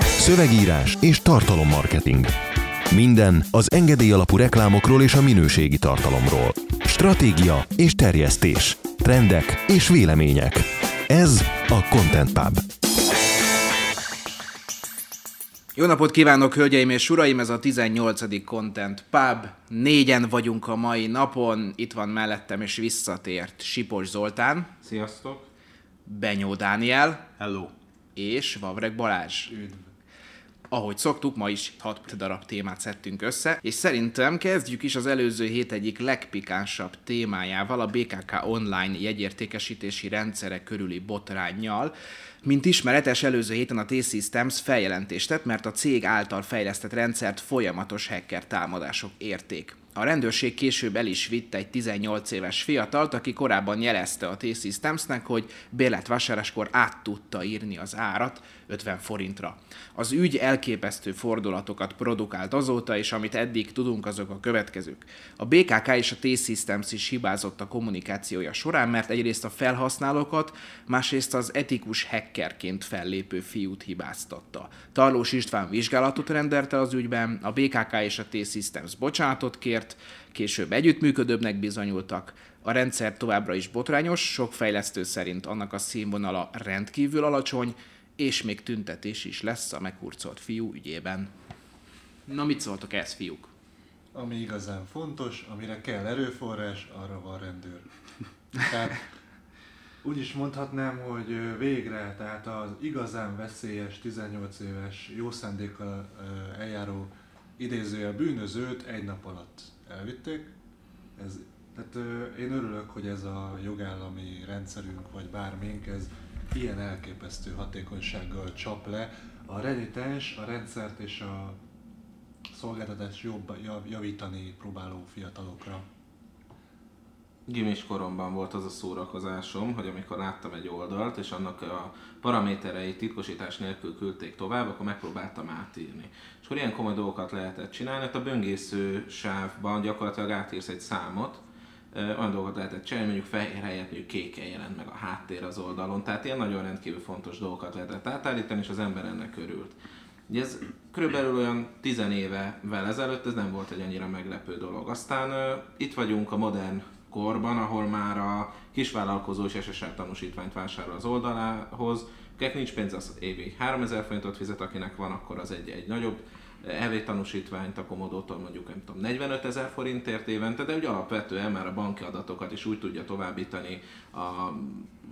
Szövegírás és tartalommarketing. Minden az engedély alapú reklámokról és a minőségi tartalomról. Stratégia és terjesztés. Trendek és vélemények. Ez a Content Pub. Jó napot kívánok, hölgyeim és uraim! Ez a 18. Content Pub. Négyen vagyunk a mai napon. Itt van mellettem és visszatért Sipos Zoltán, Sziasztok! Benyó Dániel Hello! És Vavreg Balázs. Üdv! Ahogy szoktuk, ma is 6 darab témát szedtünk össze, és szerintem kezdjük is az előző hét egyik legpikánsabb témájával, a BKK online jegyértékesítési rendszere körüli botránnyal. Mint ismeretes, előző héten a T-Systems feljelentést tett, mert a cég által fejlesztett rendszert folyamatos hacker támadások érték. A rendőrség később el is vitte egy 18 éves fiatalt, aki korábban jelezte a T-Systemsnek, hogy bérletvásárláskor át tudta írni az árat 50 forintra. Az ügy elképesztő fordulatokat produkált azóta, és amit eddig tudunk, azok a következők. A BKK és a T-Systems is hibázott a kommunikációja során, mert egyrészt a felhasználókat, másrészt az etikus hackerként fellépő fiút hibáztatta. Tarlós István vizsgálatot rendelt el az ügyben, a BKK és a T-Systems bocsánatot kért, később együttműködőbbnek bizonyultak. A rendszer továbbra is botrányos, sok fejlesztő szerint annak a színvonala rendkívül alacsony, és még tüntetés is lesz a meghurcolt fiú ügyében. Na mit szóltok ez, fiúk? Ami igazán fontos, amire kell erőforrás, arra van rendőr. Tehát úgy is mondhatnám, hogy végre, tehát az igazán veszélyes 18 éves jó szándékkal eljáró idézője bűnözőt egy nap alatt elvitték. Ez, tehát én örülök, hogy ez a jogállami rendszerünk, vagy bármink, ez ilyen elképesztő hatékonysággal csap le a renitens, a rendszert és a szolgáltatást jobb, jav, javítani próbáló fiatalokra. Gimis koromban volt az a szórakozásom, hogy amikor láttam egy oldalt, és annak a paramétereit titkosítás nélkül küldték tovább, akkor megpróbáltam átírni. És akkor ilyen komoly dolgokat lehetett csinálni, hát a böngésző sávban gyakorlatilag átírsz egy számot, olyan dolgokat lehetett csinálni, mondjuk fehér helyett mondjuk kéken jelent meg a háttér az oldalon, tehát ilyen nagyon rendkívül fontos dolgokat lehetett átállítani, és az ember ennek örült. Ugye ez körülbelül olyan 10 évevel ezelőtt ez nem volt egy annyira meglepő dolog. Aztán ö, itt vagyunk a modern korban, ahol már a kisvállalkozó is SSR tanúsítványt vásárol az oldalához, akinek nincs pénz, az évi 3000 forintot fizet, akinek van, akkor az egy, egy nagyobb EV tanúsítványt a Komodótól mondjuk nem tudom 45 ezer forintért évente, de ugye alapvetően már a banki adatokat is úgy tudja továbbítani a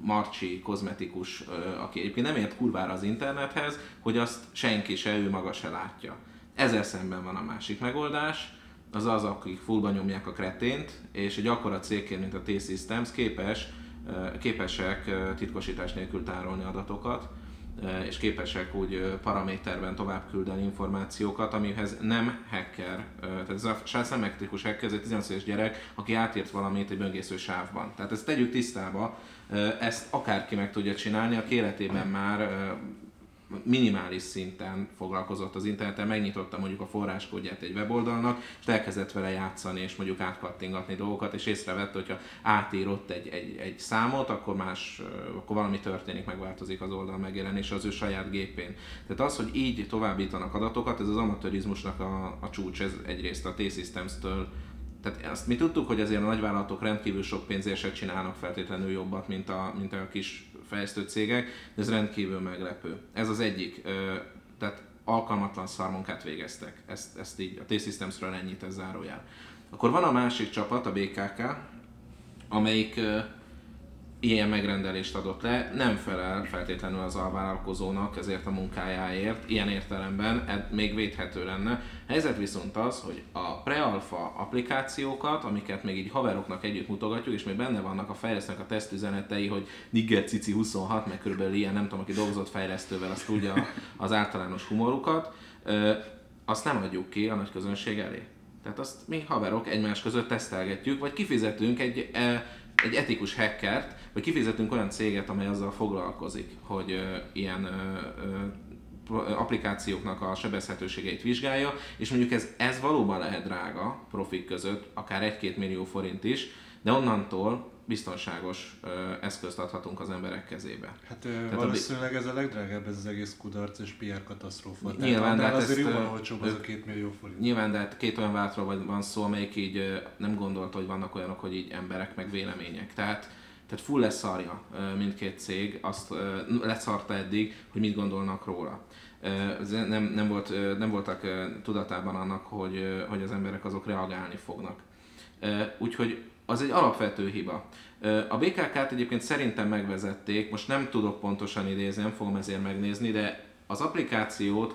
Marcsi kozmetikus, aki egyébként nem ért kurvára az internethez, hogy azt senki se, ő maga se látja. Ezzel szemben van a másik megoldás, az az, akik fullba nyomják a kretént, és egy akkora cégként, mint a T-Systems képes, képesek titkosítás nélkül tárolni adatokat, és képesek úgy ö, paraméterben tovább küldeni információkat, amihez nem hacker, ö, tehát ez a szemektrikus hacker, ez egy 18 éves gyerek, aki átírt valamit egy böngésző sávban. Tehát ezt tegyük tisztába, ezt akárki meg tudja csinálni, aki életében már minimális szinten foglalkozott az interneten, megnyitotta mondjuk a forráskódját egy weboldalnak, és elkezdett vele játszani, és mondjuk átkattingatni dolgokat, és észrevette, hogyha átírott egy, egy, egy számot, akkor más, akkor valami történik, megváltozik az oldal megjelenése az ő saját gépén. Tehát az, hogy így továbbítanak adatokat, ez az amatőrizmusnak a, a csúcs, ez egyrészt a T-Systems-től tehát azt mi tudtuk, hogy azért a nagyvállalatok rendkívül sok pénzért se csinálnak feltétlenül jobbat, mint a, mint a kis fejlesztő cégek, de ez rendkívül meglepő. Ez az egyik, tehát alkalmatlan szarmunkát végeztek. Ezt, ezt így a T-Systemsről ennyit ez zárójel. Akkor van a másik csapat, a BKK, amelyik ilyen megrendelést adott le, nem felel feltétlenül az alvállalkozónak ezért a munkájáért, ilyen értelemben ed- még védhető lenne. Helyzet viszont az, hogy a prealfa applikációkat, amiket még így haveroknak együtt mutogatjuk, és még benne vannak a fejlesztőnek a tesztüzenetei, hogy Nigger Cici 26, meg körülbelül ilyen, nem tudom, aki dolgozott fejlesztővel, azt tudja az általános humorukat, ö, azt nem adjuk ki a nagy közönség elé. Tehát azt mi haverok egymás között tesztelgetjük, vagy kifizetünk egy, e, egy etikus hackert, vagy kifizetünk olyan céget, amely azzal foglalkozik, hogy ö, ilyen ö, ö, applikációknak a sebezhetőségeit vizsgálja, és mondjuk ez, ez valóban lehet drága profik között, akár 1-2 millió forint is, de onnantól biztonságos ö, eszközt adhatunk az emberek kezébe. Hát ö, valószínűleg ez a legdrágább ez az egész kudarc és PR katasztrófa. Nyilván, de hát azért ezt, jóval olcsóbb az a két millió forint. Nyilván, de hát két olyan vagy- van szó, amelyik így ö, nem gondolta, hogy vannak olyanok, hogy így emberek meg vélemények. Tehát, tehát full leszarja mindkét cég, azt leszarta eddig, hogy mit gondolnak róla. Nem, nem, volt, nem voltak tudatában annak, hogy, hogy az emberek azok reagálni fognak. Úgyhogy az egy alapvető hiba. A BKK-t egyébként szerintem megvezették, most nem tudok pontosan idézni, nem fogom ezért megnézni, de az applikációt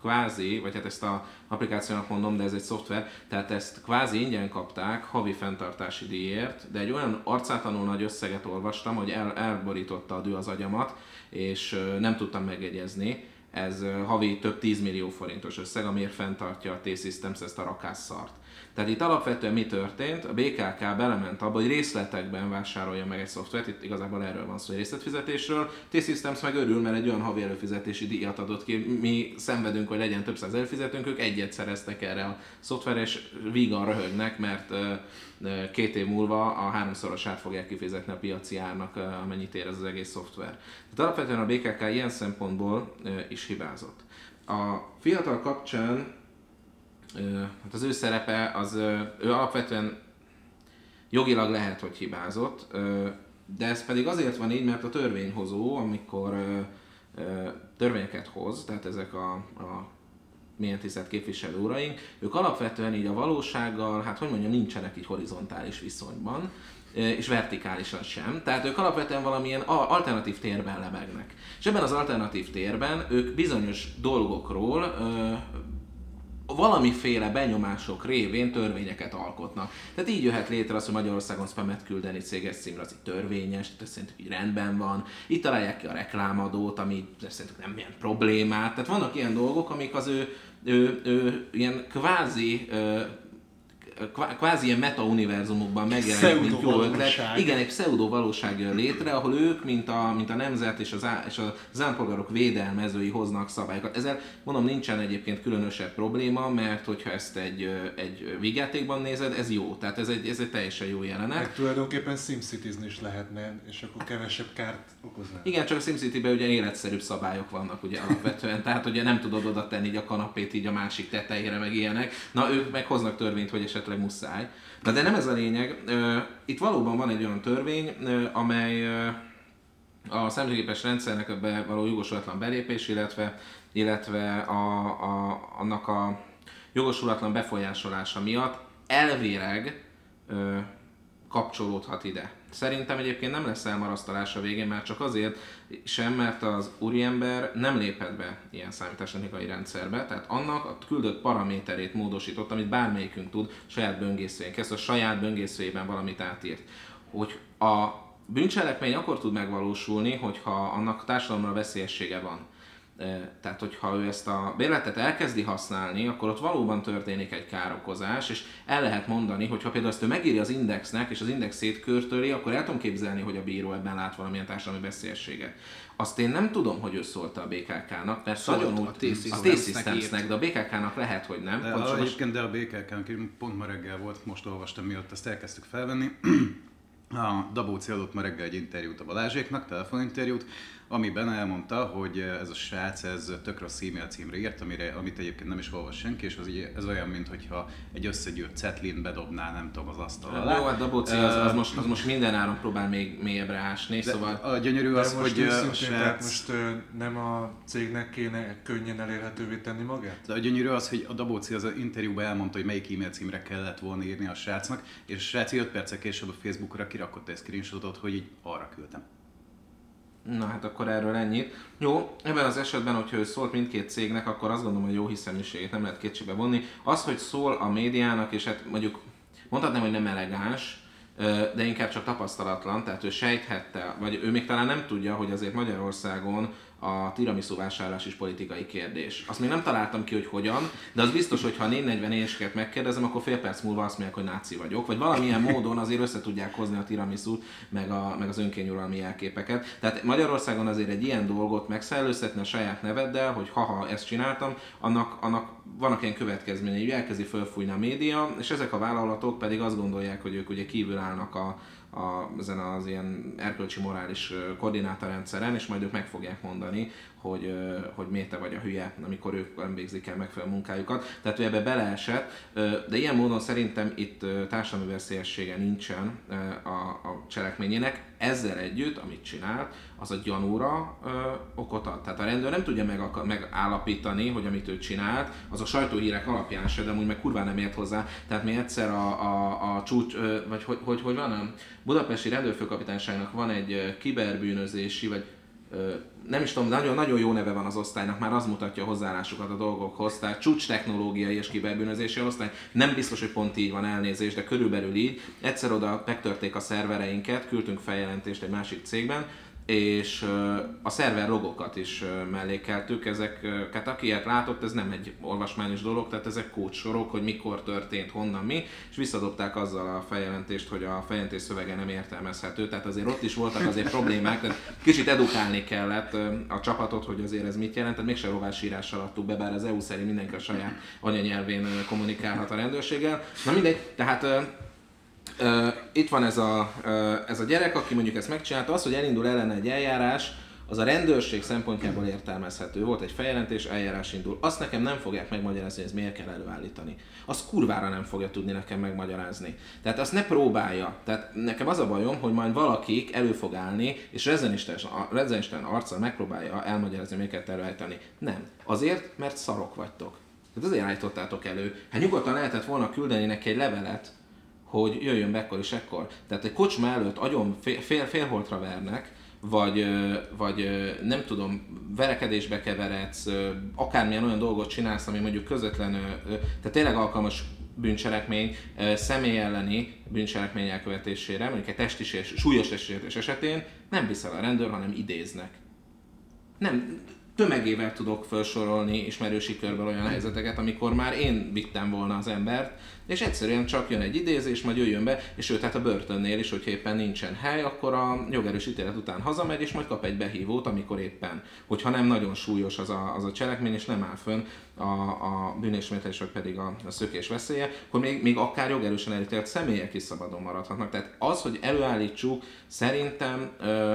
kvázi, vagy hát ezt a applikációnak mondom, de ez egy szoftver, tehát ezt kvázi ingyen kapták havi fenntartási díjért, de egy olyan arcátlanul nagy összeget olvastam, hogy el, elborította a dű az agyamat, és nem tudtam megjegyezni. Ez havi több 10 millió forintos összeg, amiért fenntartja a T-Systems ezt a rakásszart. Tehát itt alapvetően mi történt? A BKK belement abba, hogy részletekben vásárolja meg egy szoftvert, itt igazából erről van szó, hogy részletfizetésről. T-Systems meg örül, mert egy olyan havi előfizetési díjat adott ki, mi szenvedünk, hogy legyen több száz előfizetőnk, ők egyet szereztek erre a szoftverre, és vígan röhögnek, mert két év múlva a háromszorosát fogják kifizetni a piaci árnak, amennyit ér ez az egész szoftver. Tehát alapvetően a BKK ilyen szempontból is hibázott. A fiatal kapcsán hát az ő szerepe, az ő alapvetően jogilag lehet, hogy hibázott, de ez pedig azért van így, mert a törvényhozó, amikor törvényeket hoz, tehát ezek a, a milyen tisztelt képviselő uraink, ők alapvetően így a valósággal, hát hogy mondjam, nincsenek így horizontális viszonyban, és vertikálisan sem. Tehát ők alapvetően valamilyen alternatív térben lebegnek. És ebben az alternatív térben ők bizonyos dolgokról valamiféle benyomások révén törvényeket alkotnak. Tehát így jöhet létre az, hogy Magyarországon spamet küldeni céges címre, az így törvényes, tehát szerintük így rendben van. Itt találják ki a reklámadót, ami szerintük nem ilyen problémát. Tehát vannak ilyen dolgok, amik az ő, ő, ő ilyen kvázi ö, kvázi ilyen meta-univerzumokban megjelenik, mint jó ötlet. Igen, egy pseudo-valóság jön létre, ahol ők, mint a, mint a nemzet és az, á, és az állampolgárok védelmezői hoznak szabályokat. Ezzel mondom, nincsen egyébként különösebb probléma, mert hogyha ezt egy, egy vígjátékban nézed, ez jó. Tehát ez egy, ez egy teljesen jó jelenet. Meg tulajdonképpen SimCity-zni is lehetne, és akkor kevesebb kárt okozná. Igen, csak a SimCity-ben ugye életszerűbb szabályok vannak ugye alapvetően, tehát ugye nem tudod oda tenni így a kanapét így a másik tetejére, meg ilyenek. Na ők meg hoznak törvényt, hogy esetleg muszáj. Na de nem ez a lényeg. Itt valóban van egy olyan törvény, amely a számítógépes rendszernek be való jogosulatlan belépés, illetve, illetve a, a, annak a jogosulatlan befolyásolása miatt elvileg ö, kapcsolódhat ide. Szerintem egyébként nem lesz elmarasztalás a végén, már csak azért sem, mert az úriember nem lépett be ilyen számítástechnikai rendszerbe, tehát annak a küldött paraméterét módosított, amit bármelyikünk tud saját böngészőjén, ezt a saját böngészőjében valamit átírt. Hogy a bűncselekmény akkor tud megvalósulni, hogyha annak társadalomra veszélyessége van. Tehát, hogyha ő ezt a bérletet elkezdi használni, akkor ott valóban történik egy károkozás, és el lehet mondani, hogy ha például ezt ő megírja az indexnek, és az index szétkörtöli, akkor el tudom képzelni, hogy a bíró ebben lát valamilyen társadalmi veszélyességet. Azt én nem tudom, hogy ő szólta a BKK-nak, mert Szólt nagyon a T-Systemsnek de a BKK-nak lehet, hogy nem. De a, egyébként de a BKK-nak pont ma reggel volt, most olvastam, miatt ezt elkezdtük felvenni. A Dabóci adott ma reggel egy interjút a Balázséknak, telefoninterjút, amiben elmondta, hogy ez a srác ez tök rossz e-mail címre írt, amire, amit egyébként nem is olvas senki, és az így, ez olyan, mintha egy összegyűrt cetlin bedobná, nem tudom, az asztal alá. Jó, hát Dabóci az, az, most, az most minden áron próbál még mélyebbre ásni, De szóval... a gyönyörű De az, most hogy ö, a srác... most nem a cégnek kéne könnyen elérhetővé tenni magát? De a gyönyörű az, hogy a Dabóci az interjúban elmondta, hogy melyik e-mail címre kellett volna írni a srácnak, és a srác 5 perccel később a Facebookra kirakott egy screenshotot, hogy így arra küldtem. Na hát akkor erről ennyit. Jó, ebben az esetben, hogyha ő szólt mindkét cégnek, akkor azt gondolom, hogy jó hiszeműségét nem lehet kétségbe vonni. Az, hogy szól a médiának, és hát mondjuk mondhatnám, hogy nem elegáns, de inkább csak tapasztalatlan, tehát ő sejthette, vagy ő még talán nem tudja, hogy azért Magyarországon a tiramisu vásárlás is politikai kérdés. Azt még nem találtam ki, hogy hogyan, de az biztos, hogy ha 440 éjseket megkérdezem, akkor fél perc múlva azt mondják, hogy náci vagyok, vagy valamilyen módon azért össze tudják hozni a tiramisu meg, a, meg az önkényuralmi jelképeket. Tehát Magyarországon azért egy ilyen dolgot megszellőztetni a saját neveddel, hogy ha ezt csináltam, annak, annak vannak ilyen következményei, hogy elkezdi fölfújni a média, és ezek a vállalatok pedig azt gondolják, hogy ők ugye kívül állnak a, a, ezen az ilyen erkölcsi morális koordinátorrendszeren, és majd ők meg fogják mondani, hogy, hogy miért te vagy a hülye, amikor ők nem végzik el megfelelő munkájukat. Tehát ő ebbe beleesett, de ilyen módon szerintem itt társadalmi veszélyessége nincsen a, a cselekményének. Ezzel együtt, amit csinált, az a gyanúra ö, okot ad. Tehát a rendőr nem tudja meg, megállapítani, hogy amit ő csinált, az a sajtóhírek alapján se, de úgy meg kurván nem ért hozzá. Tehát mi egyszer a, a, a csúcs, ö, vagy hogy, hogy, hogy van, a budapesti rendőrfőkapitányságnak van egy kiberbűnözési, vagy nem is tudom, nagyon, nagyon jó neve van az osztálynak, már az mutatja a hozzáállásukat a dolgokhoz, tehát csúcs technológiai és kiberbűnözési osztály, nem biztos, hogy pont így van elnézés, de körülbelül így. Egyszer oda megtörték a szervereinket, küldtünk feljelentést egy másik cégben, és a szerver logokat is mellékeltük, ezeket aki ilyet látott, ez nem egy olvasmányos dolog, tehát ezek kódsorok, hogy mikor történt, honnan mi, és visszadobták azzal a feljelentést, hogy a feljelentés szövege nem értelmezhető, tehát azért ott is voltak azért problémák, tehát kicsit edukálni kellett a csapatot, hogy azért ez mit jelent, tehát mégsem rovásírással adtuk be, bár az EU szerint mindenki a saját anyanyelvén kommunikálhat a rendőrséggel. Na mindegy, tehát itt van ez a, ez a gyerek, aki mondjuk ezt megcsinálta, az, hogy elindul ellen egy eljárás, az a rendőrség szempontjából értelmezhető. Volt egy feljelentés, eljárás indul. Azt nekem nem fogják megmagyarázni, hogy ez miért kell előállítani. Azt kurvára nem fogja tudni nekem megmagyarázni. Tehát azt ne próbálja. Tehát nekem az a bajom, hogy majd valakik elő fog állni, és rezenisten arccal megpróbálja elmagyarázni, miért kell előállítani. Nem. Azért, mert szarok vagytok. Tehát azért állítottátok elő. Hát nyugodtan lehetett volna küldeni neki egy levelet, hogy jöjjön be ekkor és ekkor. Tehát egy kocsma előtt agyon fél, fél, félholtra vernek, vagy, vagy nem tudom, verekedésbe keveredsz, akármilyen olyan dolgot csinálsz, ami mondjuk közvetlen, tehát tényleg alkalmas bűncselekmény, személy elleni bűncselekmény elkövetésére, mondjuk egy testisés, súlyos testisértés esetén nem viszel a rendőr, hanem idéznek. Nem, tömegével tudok felsorolni ismerősi körből olyan helyzeteket, amikor már én vittem volna az embert, és egyszerűen csak jön egy idézés, majd jöjjön be, és ő tehát a börtönnél is, hogyha éppen nincsen hely, akkor a jogerős ítélet után hazamegy, és majd kap egy behívót, amikor éppen, hogyha nem nagyon súlyos az a, az a cselekmény, és nem áll fönn a, a bűnésmétlés, vagy pedig a, a szökés veszélye, akkor még, még akár jogerősen elítélt személyek is szabadon maradhatnak. Tehát az, hogy előállítsuk, szerintem ö,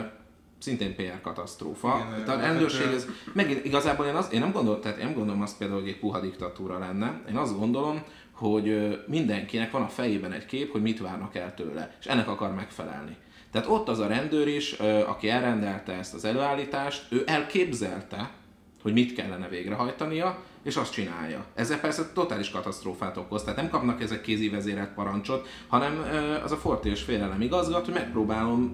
szintén PR katasztrófa. Igen, tehát a rendőrség, ez, megint igazából én, az, én nem gondolom, tehát én nem gondolom azt például, hogy egy puha diktatúra lenne. Én azt gondolom, hogy mindenkinek van a fejében egy kép, hogy mit várnak el tőle, és ennek akar megfelelni. Tehát ott az a rendőr is, aki elrendelte ezt az előállítást, ő elképzelte, hogy mit kellene végrehajtania, és azt csinálja. Ezzel persze totális katasztrófát okoz, tehát nem kapnak ezek kézi vezérelt parancsot, hanem az a forti és félelem igazgat, hogy megpróbálom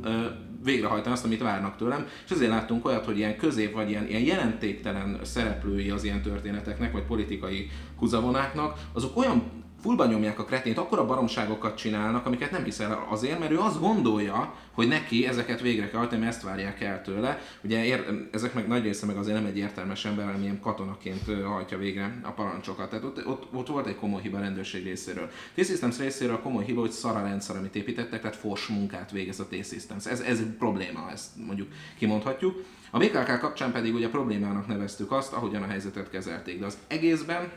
végrehajtani azt, amit várnak tőlem, és ezért láttunk olyat, hogy ilyen közép vagy ilyen, ilyen jelentéktelen szereplői az ilyen történeteknek, vagy politikai húzavonáknak, azok olyan fullba nyomják a kretént, akkor a baromságokat csinálnak, amiket nem hiszel azért, mert ő azt gondolja, hogy neki ezeket végre kell hajtani, ezt várják el tőle. Ugye ér, ezek meg nagy része meg azért nem egy értelmes ember, hanem ilyen katonaként hajtja végre a parancsokat. Tehát ott, ott, ott volt egy komoly hiba a rendőrség részéről. T-Systems részéről a komoly hiba, hogy szara rendszer, amit építettek, tehát fors munkát végez a T-Systems. Ez, ez egy probléma, ezt mondjuk kimondhatjuk. A BKK kapcsán pedig ugye problémának neveztük azt, ahogyan a helyzetet kezelték, de az egészben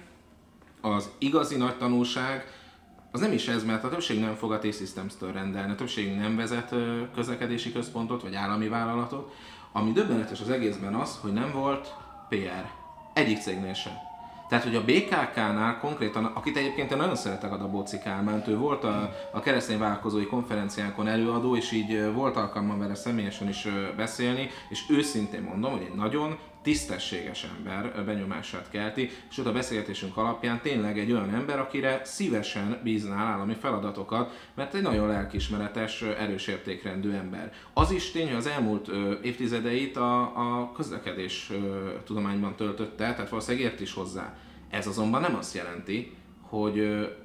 az igazi nagy tanulság az nem is ez, mert a többség nem fog a T-Systems-től rendelni, a többség nem vezet közlekedési központot vagy állami vállalatot. Ami döbbenetes az egészben az, hogy nem volt PR. Egyik cégnél sem. Tehát, hogy a BKK-nál konkrétan, akit egyébként én nagyon szeretek a Dabóci Kálmánt, ő volt a, a keresztény vállalkozói konferenciánkon előadó, és így volt alkalmam vele személyesen is beszélni, és őszintén mondom, hogy egy nagyon tisztességes ember benyomását kelti, és ott a beszélgetésünk alapján tényleg egy olyan ember, akire szívesen bíznál állami feladatokat, mert egy nagyon lelkismeretes, erős értékrendű ember. Az is tény, hogy az elmúlt évtizedeit a, a közlekedés tudományban töltötte, tehát valószínűleg ért is hozzá. Ez azonban nem azt jelenti, hogy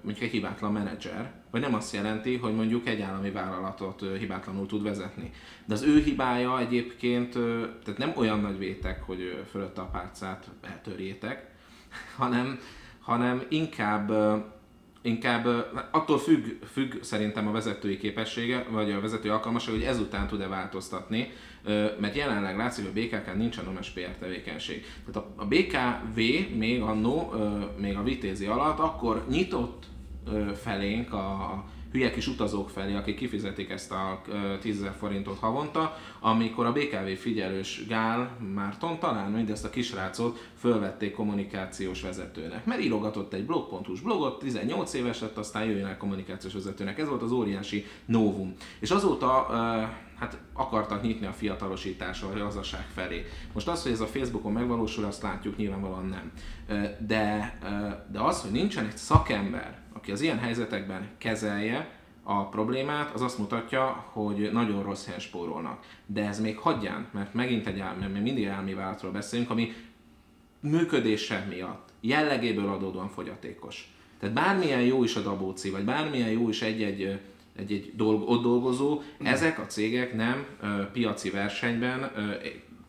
mondjuk egy hibátlan menedzser, vagy nem azt jelenti, hogy mondjuk egy állami vállalatot hibátlanul tud vezetni. De az ő hibája egyébként, tehát nem olyan nagy vétek, hogy fölött a pálcát eltörjétek, hanem, hanem inkább inkább attól függ, függ szerintem a vezetői képessége, vagy a vezetői alkalmasság, hogy ezután tud-e változtatni, mert jelenleg látszik, hogy a BKK nincsen nomes PR tevékenység. Tehát a, BKV még annó, még a vitézi alatt, akkor nyitott felénk a, hülye kis utazók felé, akik kifizetik ezt a 10 forintot havonta, amikor a BKV figyelős Gál Márton talán mindezt a kisrácot fölvették kommunikációs vezetőnek. Mert írogatott egy blog.hu-s blogot, 18 éves lett, aztán jöjjön el kommunikációs vezetőnek. Ez volt az óriási novum. És azóta hát akartak nyitni a fiatalosításra, a gazdaság felé. Most az, hogy ez a Facebookon megvalósul, azt látjuk nyilvánvalóan nem. De, de az, hogy nincsen egy szakember, aki az ilyen helyzetekben kezelje a problémát, az azt mutatja, hogy nagyon rossz helyen spórolnak. De ez még hagyján, mert megint egy elmi, mert mindig elmévállalatról beszélünk, ami működése miatt, jellegéből adódóan fogyatékos. Tehát bármilyen jó is a dabóci, vagy bármilyen jó is egy-egy egy-egy dolg, ott dolgozó, ezek a cégek nem ö, piaci versenyben ö,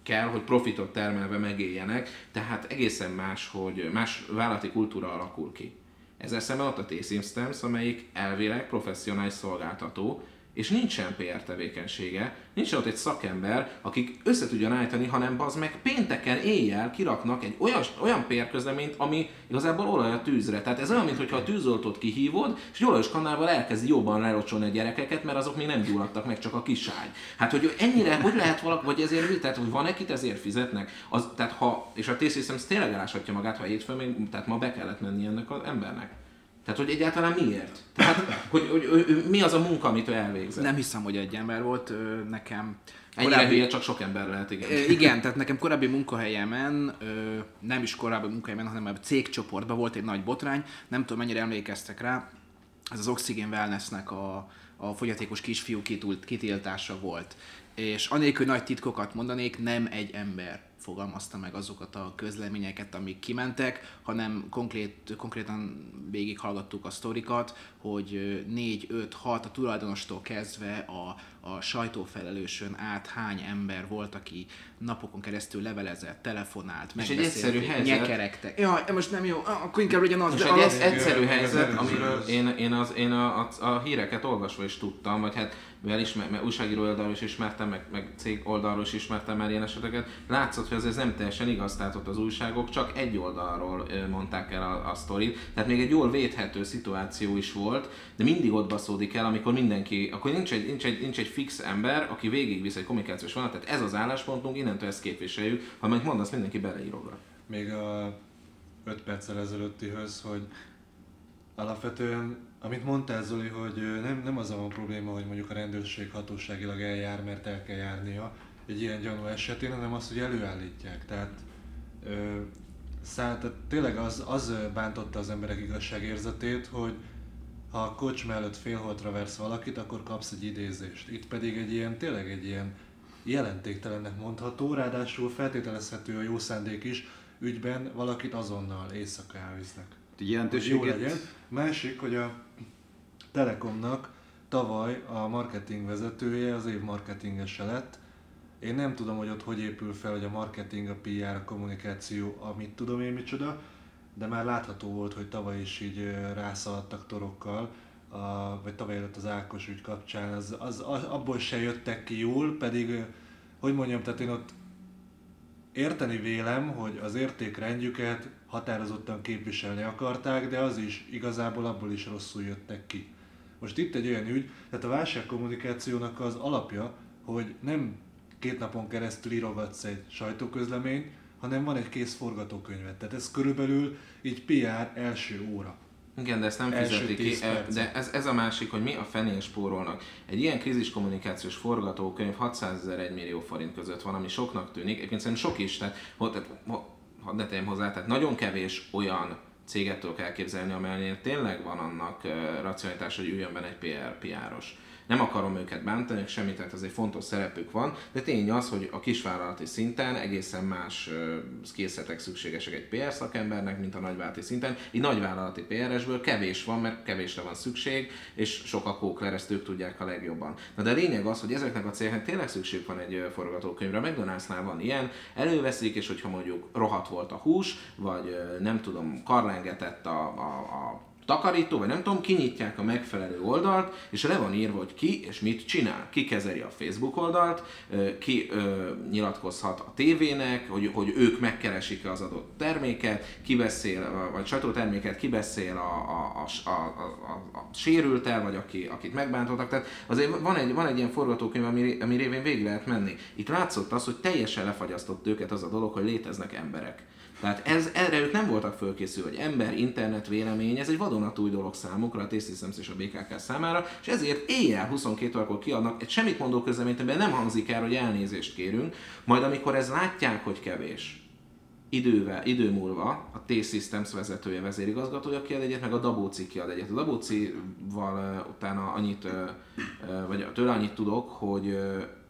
kell, hogy profitot termelve megéljenek, tehát egészen más, hogy más vállalati kultúra alakul ki. Ezzel szemben ott a T-Systems, amelyik elvileg professzionális szolgáltató, és nincsen PR tevékenysége, nincs ott egy szakember, akik össze tudjon állítani, hanem az meg pénteken éjjel kiraknak egy olyan, olyan PR közleményt, ami igazából olaj a tűzre. Tehát ez olyan, mintha a tűzoltót kihívod, és egy olajos kannával elkezd jobban lerocsolni a gyerekeket, mert azok még nem gyulladtak meg, csak a kiságy. Hát, hogy ennyire, hogy lehet valaki, vagy ezért, tehát, hogy van nekit ezért fizetnek? Az, tehát ha, és a T-Systems tényleg eláshatja magát, ha hétfőn még, tehát ma be kellett menni ennek az embernek. Tehát, hogy egyáltalán miért? Tehát, hogy, hogy, hogy, hogy mi az a munka, amit ő elvégzett? Nem hiszem, hogy egy ember volt. Nekem Ennyire korábbi... hülye, csak sok ember lehet, igen. Igen, tehát nekem korábbi munkahelyemen, nem is korábbi munkahelyemen, hanem a cégcsoportban volt egy nagy botrány, nem tudom mennyire emlékeztek rá, ez az Oxygen Wellnessnek a, a fogyatékos kisfiú kitiltása volt. És anélkül nagy titkokat mondanék, nem egy ember fogalmazta meg azokat a közleményeket, amik kimentek, hanem konkrét, konkrétan végighallgattuk a sztorikat, hogy 4, 5, 6 a tulajdonostól kezdve a, a sajtófelelősön át hány ember volt, aki napokon keresztül levelezett, telefonált, és egy egyszerű helyzet. nyekerektek. Ja, most nem jó, akkor inkább legyen az. Most egy az... egyszerű helyzet, amiről én, én, az, én a, a, a, híreket olvasva is tudtam, vagy hát mivel ismer, mert újságíró oldalról is ismertem, meg, meg cég oldalról is ismertem már ilyen eseteket, látszott, hogy ez, ez nem teljesen igaz, tehát ott az újságok csak egy oldalról mondták el a, a sztorit, tehát még egy jól védhető szituáció is volt, de mindig ott baszódik el, amikor mindenki, akkor nincs egy, nincs egy, nincs egy fix ember, aki végigvisz egy kommunikációs vonalat, tehát ez az álláspontunk, innentől ezt képviseljük, ha meg mondasz, mindenki beleírogat. Még a 5 perccel ezelőttihöz, hogy alapvetően, amit mondtál Zoli, hogy nem, nem az a probléma, hogy mondjuk a rendőrség hatóságilag eljár, mert el kell járnia egy ilyen gyanú esetén, hanem az, hogy előállítják. Tehát, ö, szá, tehát tényleg az, az bántotta az emberek igazságérzetét, hogy ha a kocsma előtt félholtra versz valakit, akkor kapsz egy idézést. Itt pedig egy ilyen, tényleg egy ilyen jelentéktelennek mondható, ráadásul feltételezhető a jó szándék is, ügyben valakit azonnal éjszaka elvisznek. Legyen. Másik, hogy a Telekomnak tavaly a marketing vezetője az év marketingese lett. Én nem tudom, hogy ott hogy épül fel, hogy a marketing, a PR, a kommunikáció, amit tudom én micsoda, de már látható volt, hogy tavaly is így rászaladtak torokkal, a, vagy tavaly előtt az Ákos ügy kapcsán, az, az, az, abból se jöttek ki jól, pedig, hogy mondjam, tehát én ott érteni vélem, hogy az értékrendjüket határozottan képviselni akarták, de az is igazából abból is rosszul jöttek ki. Most itt egy olyan ügy, tehát a válságkommunikációnak az alapja, hogy nem két napon keresztül írogatsz egy sajtóközleményt, hanem van egy kész forgatókönyvet. Tehát ez körülbelül így PR első óra. Igen, de ezt nem fizeti ki. E, de ez, ez a másik, hogy mi a fenén spórolnak. Egy ilyen krízis kommunikációs forgatókönyv 600 ezer 1 millió forint között van, ami soknak tűnik. Egyébként szerintem sok is, tehát, tehát hadd ne hozzá, tehát nagyon kevés olyan céget tudok elképzelni, amelynél tényleg van annak racionalitás, hogy üljön benne egy PR, PR-os. Nem akarom őket bántani, semmit, tehát egy fontos szerepük van, de tény az, hogy a kisvállalati szinten egészen más készletek szükségesek egy PR szakembernek, mint a nagyvállalati szinten. Így nagyvállalati PR-esből kevés van, mert kevésre van szükség, és sok a kókler, tudják a legjobban. Na de a lényeg az, hogy ezeknek a cégeknek tényleg szükség van egy forgatókönyvre. McDonald'snál van ilyen, előveszik, és hogyha mondjuk rohat volt a hús, vagy nem tudom, karlengetett a, a, a takarító, vagy nem tudom, kinyitják a megfelelő oldalt, és le van írva, hogy ki és mit csinál. Ki kezeli a Facebook oldalt, ki ö, nyilatkozhat a tévének, hogy, hogy ők megkeresik az adott terméket, ki beszél, vagy sajtóterméket, ki beszél a, a, a, a, a, a sérültel, vagy aki, akit megbántottak. Tehát azért van egy, van egy ilyen forgatókönyv, ami, ami révén végig lehet menni. Itt látszott az, hogy teljesen lefagyasztott őket az a dolog, hogy léteznek emberek tehát ez, erre ők nem voltak fölkészülve, hogy ember, internet, vélemény, ez egy vadonatúj dolog számukra, a T-Systems és a BKK számára, és ezért éjjel 22 órakor kiadnak egy semmit mondó közleményt, amiben nem hangzik el, hogy elnézést kérünk, majd amikor ez látják, hogy kevés, idővel, idő múlva a T-Systems vezetője, vezérigazgatója kiad egyet, meg a Dabóci kiad egyet. A Dabócival uh, utána annyit, uh, uh, vagy tőle annyit tudok, hogy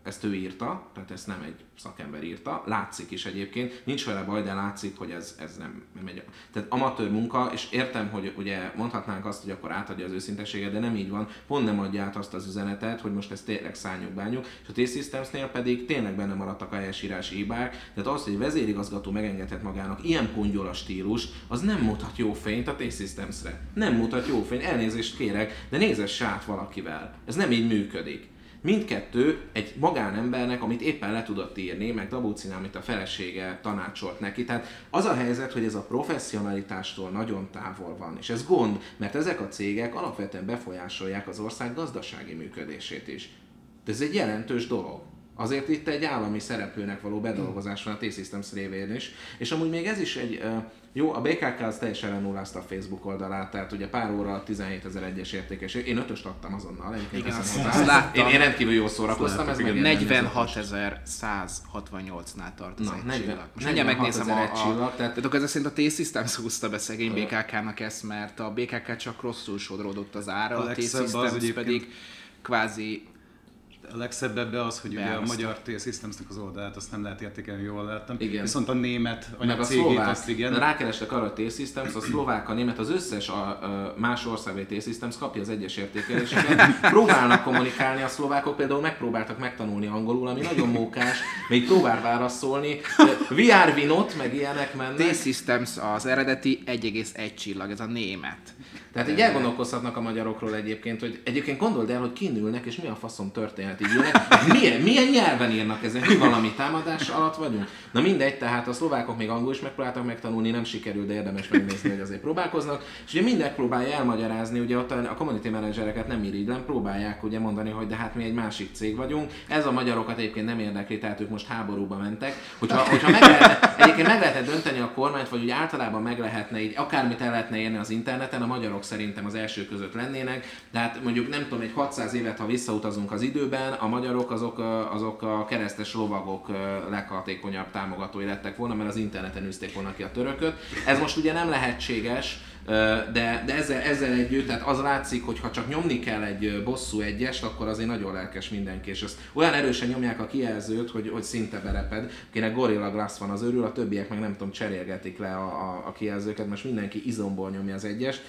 ezt ő írta, tehát ezt nem egy szakember írta, látszik is egyébként, nincs vele baj, de látszik, hogy ez, ez nem, nem megy. Tehát amatőr munka, és értem, hogy ugye mondhatnánk azt, hogy akkor átadja az őszintességet, de nem így van, pont nem adja át azt az üzenetet, hogy most ezt tényleg szálljuk bányuk, és a T-Systemsnél pedig tényleg benne maradtak a helyesírási hibák, tehát az, hogy egy vezérigazgató megengedhet magának ilyen a stílus, az nem mutat jó fényt a T-Systemsre. Nem mutat jó fényt, elnézést kérek, de nézess át valakivel. Ez nem így működik. Mindkettő egy magánembernek, amit éppen le tudott írni, meg Dabócina, amit a felesége tanácsolt neki. Tehát az a helyzet, hogy ez a professzionalitástól nagyon távol van, és ez gond, mert ezek a cégek alapvetően befolyásolják az ország gazdasági működését is. De ez egy jelentős dolog. Azért itt egy állami szereplőnek való bedolgozás van a T-Systems révén is. És amúgy még ez is egy, jó, a BKK az teljesen lenullázta a Facebook oldalát, tehát ugye pár óra 17 ezer egyes értékes. Én ötöst adtam azonnal. Igen, azt, azt láttam. Én, én rendkívül jól szórakoztam. Ez 46.168-nál tart az Na, egy 40, csillag. Most mindjárt megnézem a, a, csillag, tehát... tehát akkor ez szerint a T-Systems húzta be szegény BKK-nak ezt, mert a BKK csak rosszul sodródott az ára, a, a T-Systems pedig kvázi a legszebb ebbe az, hogy ugye a magyar T-Systemsnek az oldalát azt nem lehet értékelni, jól láttam. Igen. Viszont a német a cégét azt igen. De rákerestek arra a T-Systems, a szlovák, a német, az összes a, a más országbeli T-Systems kapja az egyes értékeléseket. Próbálnak kommunikálni, a szlovákok például megpróbáltak megtanulni angolul, ami nagyon mókás, még próbál válaszolni. VR Vinot, meg ilyenek mennek. T-Systems az eredeti 1,1 csillag, ez a német. Tehát így elgondolkozhatnak a magyarokról egyébként, hogy egyébként gondold el, hogy kinülnek, és mi a faszom történet így ülnek. Milyen, milyen nyelven írnak ezen? Mi valami támadás alatt vagyunk? Na mindegy, tehát a szlovákok még angol is megpróbáltak megtanulni, nem sikerült, de érdemes megnézni, hogy azért próbálkoznak. És ugye minden próbálja elmagyarázni, ugye ott a community managereket nem irigylem, próbálják ugye mondani, hogy de hát mi egy másik cég vagyunk. Ez a magyarokat egyébként nem érdekli, tehát ők most háborúba mentek. Hogyha, hogyha meg lehetne, egyébként meg lehetne dönteni a kormányt, vagy úgy általában meg lehetne így, akármit el lehetne érni az interneten, a magyarok szerintem az első között lennének, de hát mondjuk nem tudom, egy 600 évet, ha visszautazunk az időben, a magyarok azok, azok a keresztes lovagok leghatékonyabb támogatói lettek volna, mert az interneten üzték volna ki a törököt. Ez most ugye nem lehetséges, de, de ezzel, ezzel együtt, tehát az látszik, hogy ha csak nyomni kell egy bosszú egyest, akkor azért nagyon lelkes mindenki, és ezt olyan erősen nyomják a kijelzőt, hogy, hogy szinte bereped. Akinek Gorilla Glass van az örül, a többiek meg nem tudom, cserélgetik le a, a, a kijelzőket, most mindenki izomból nyomja az egyest.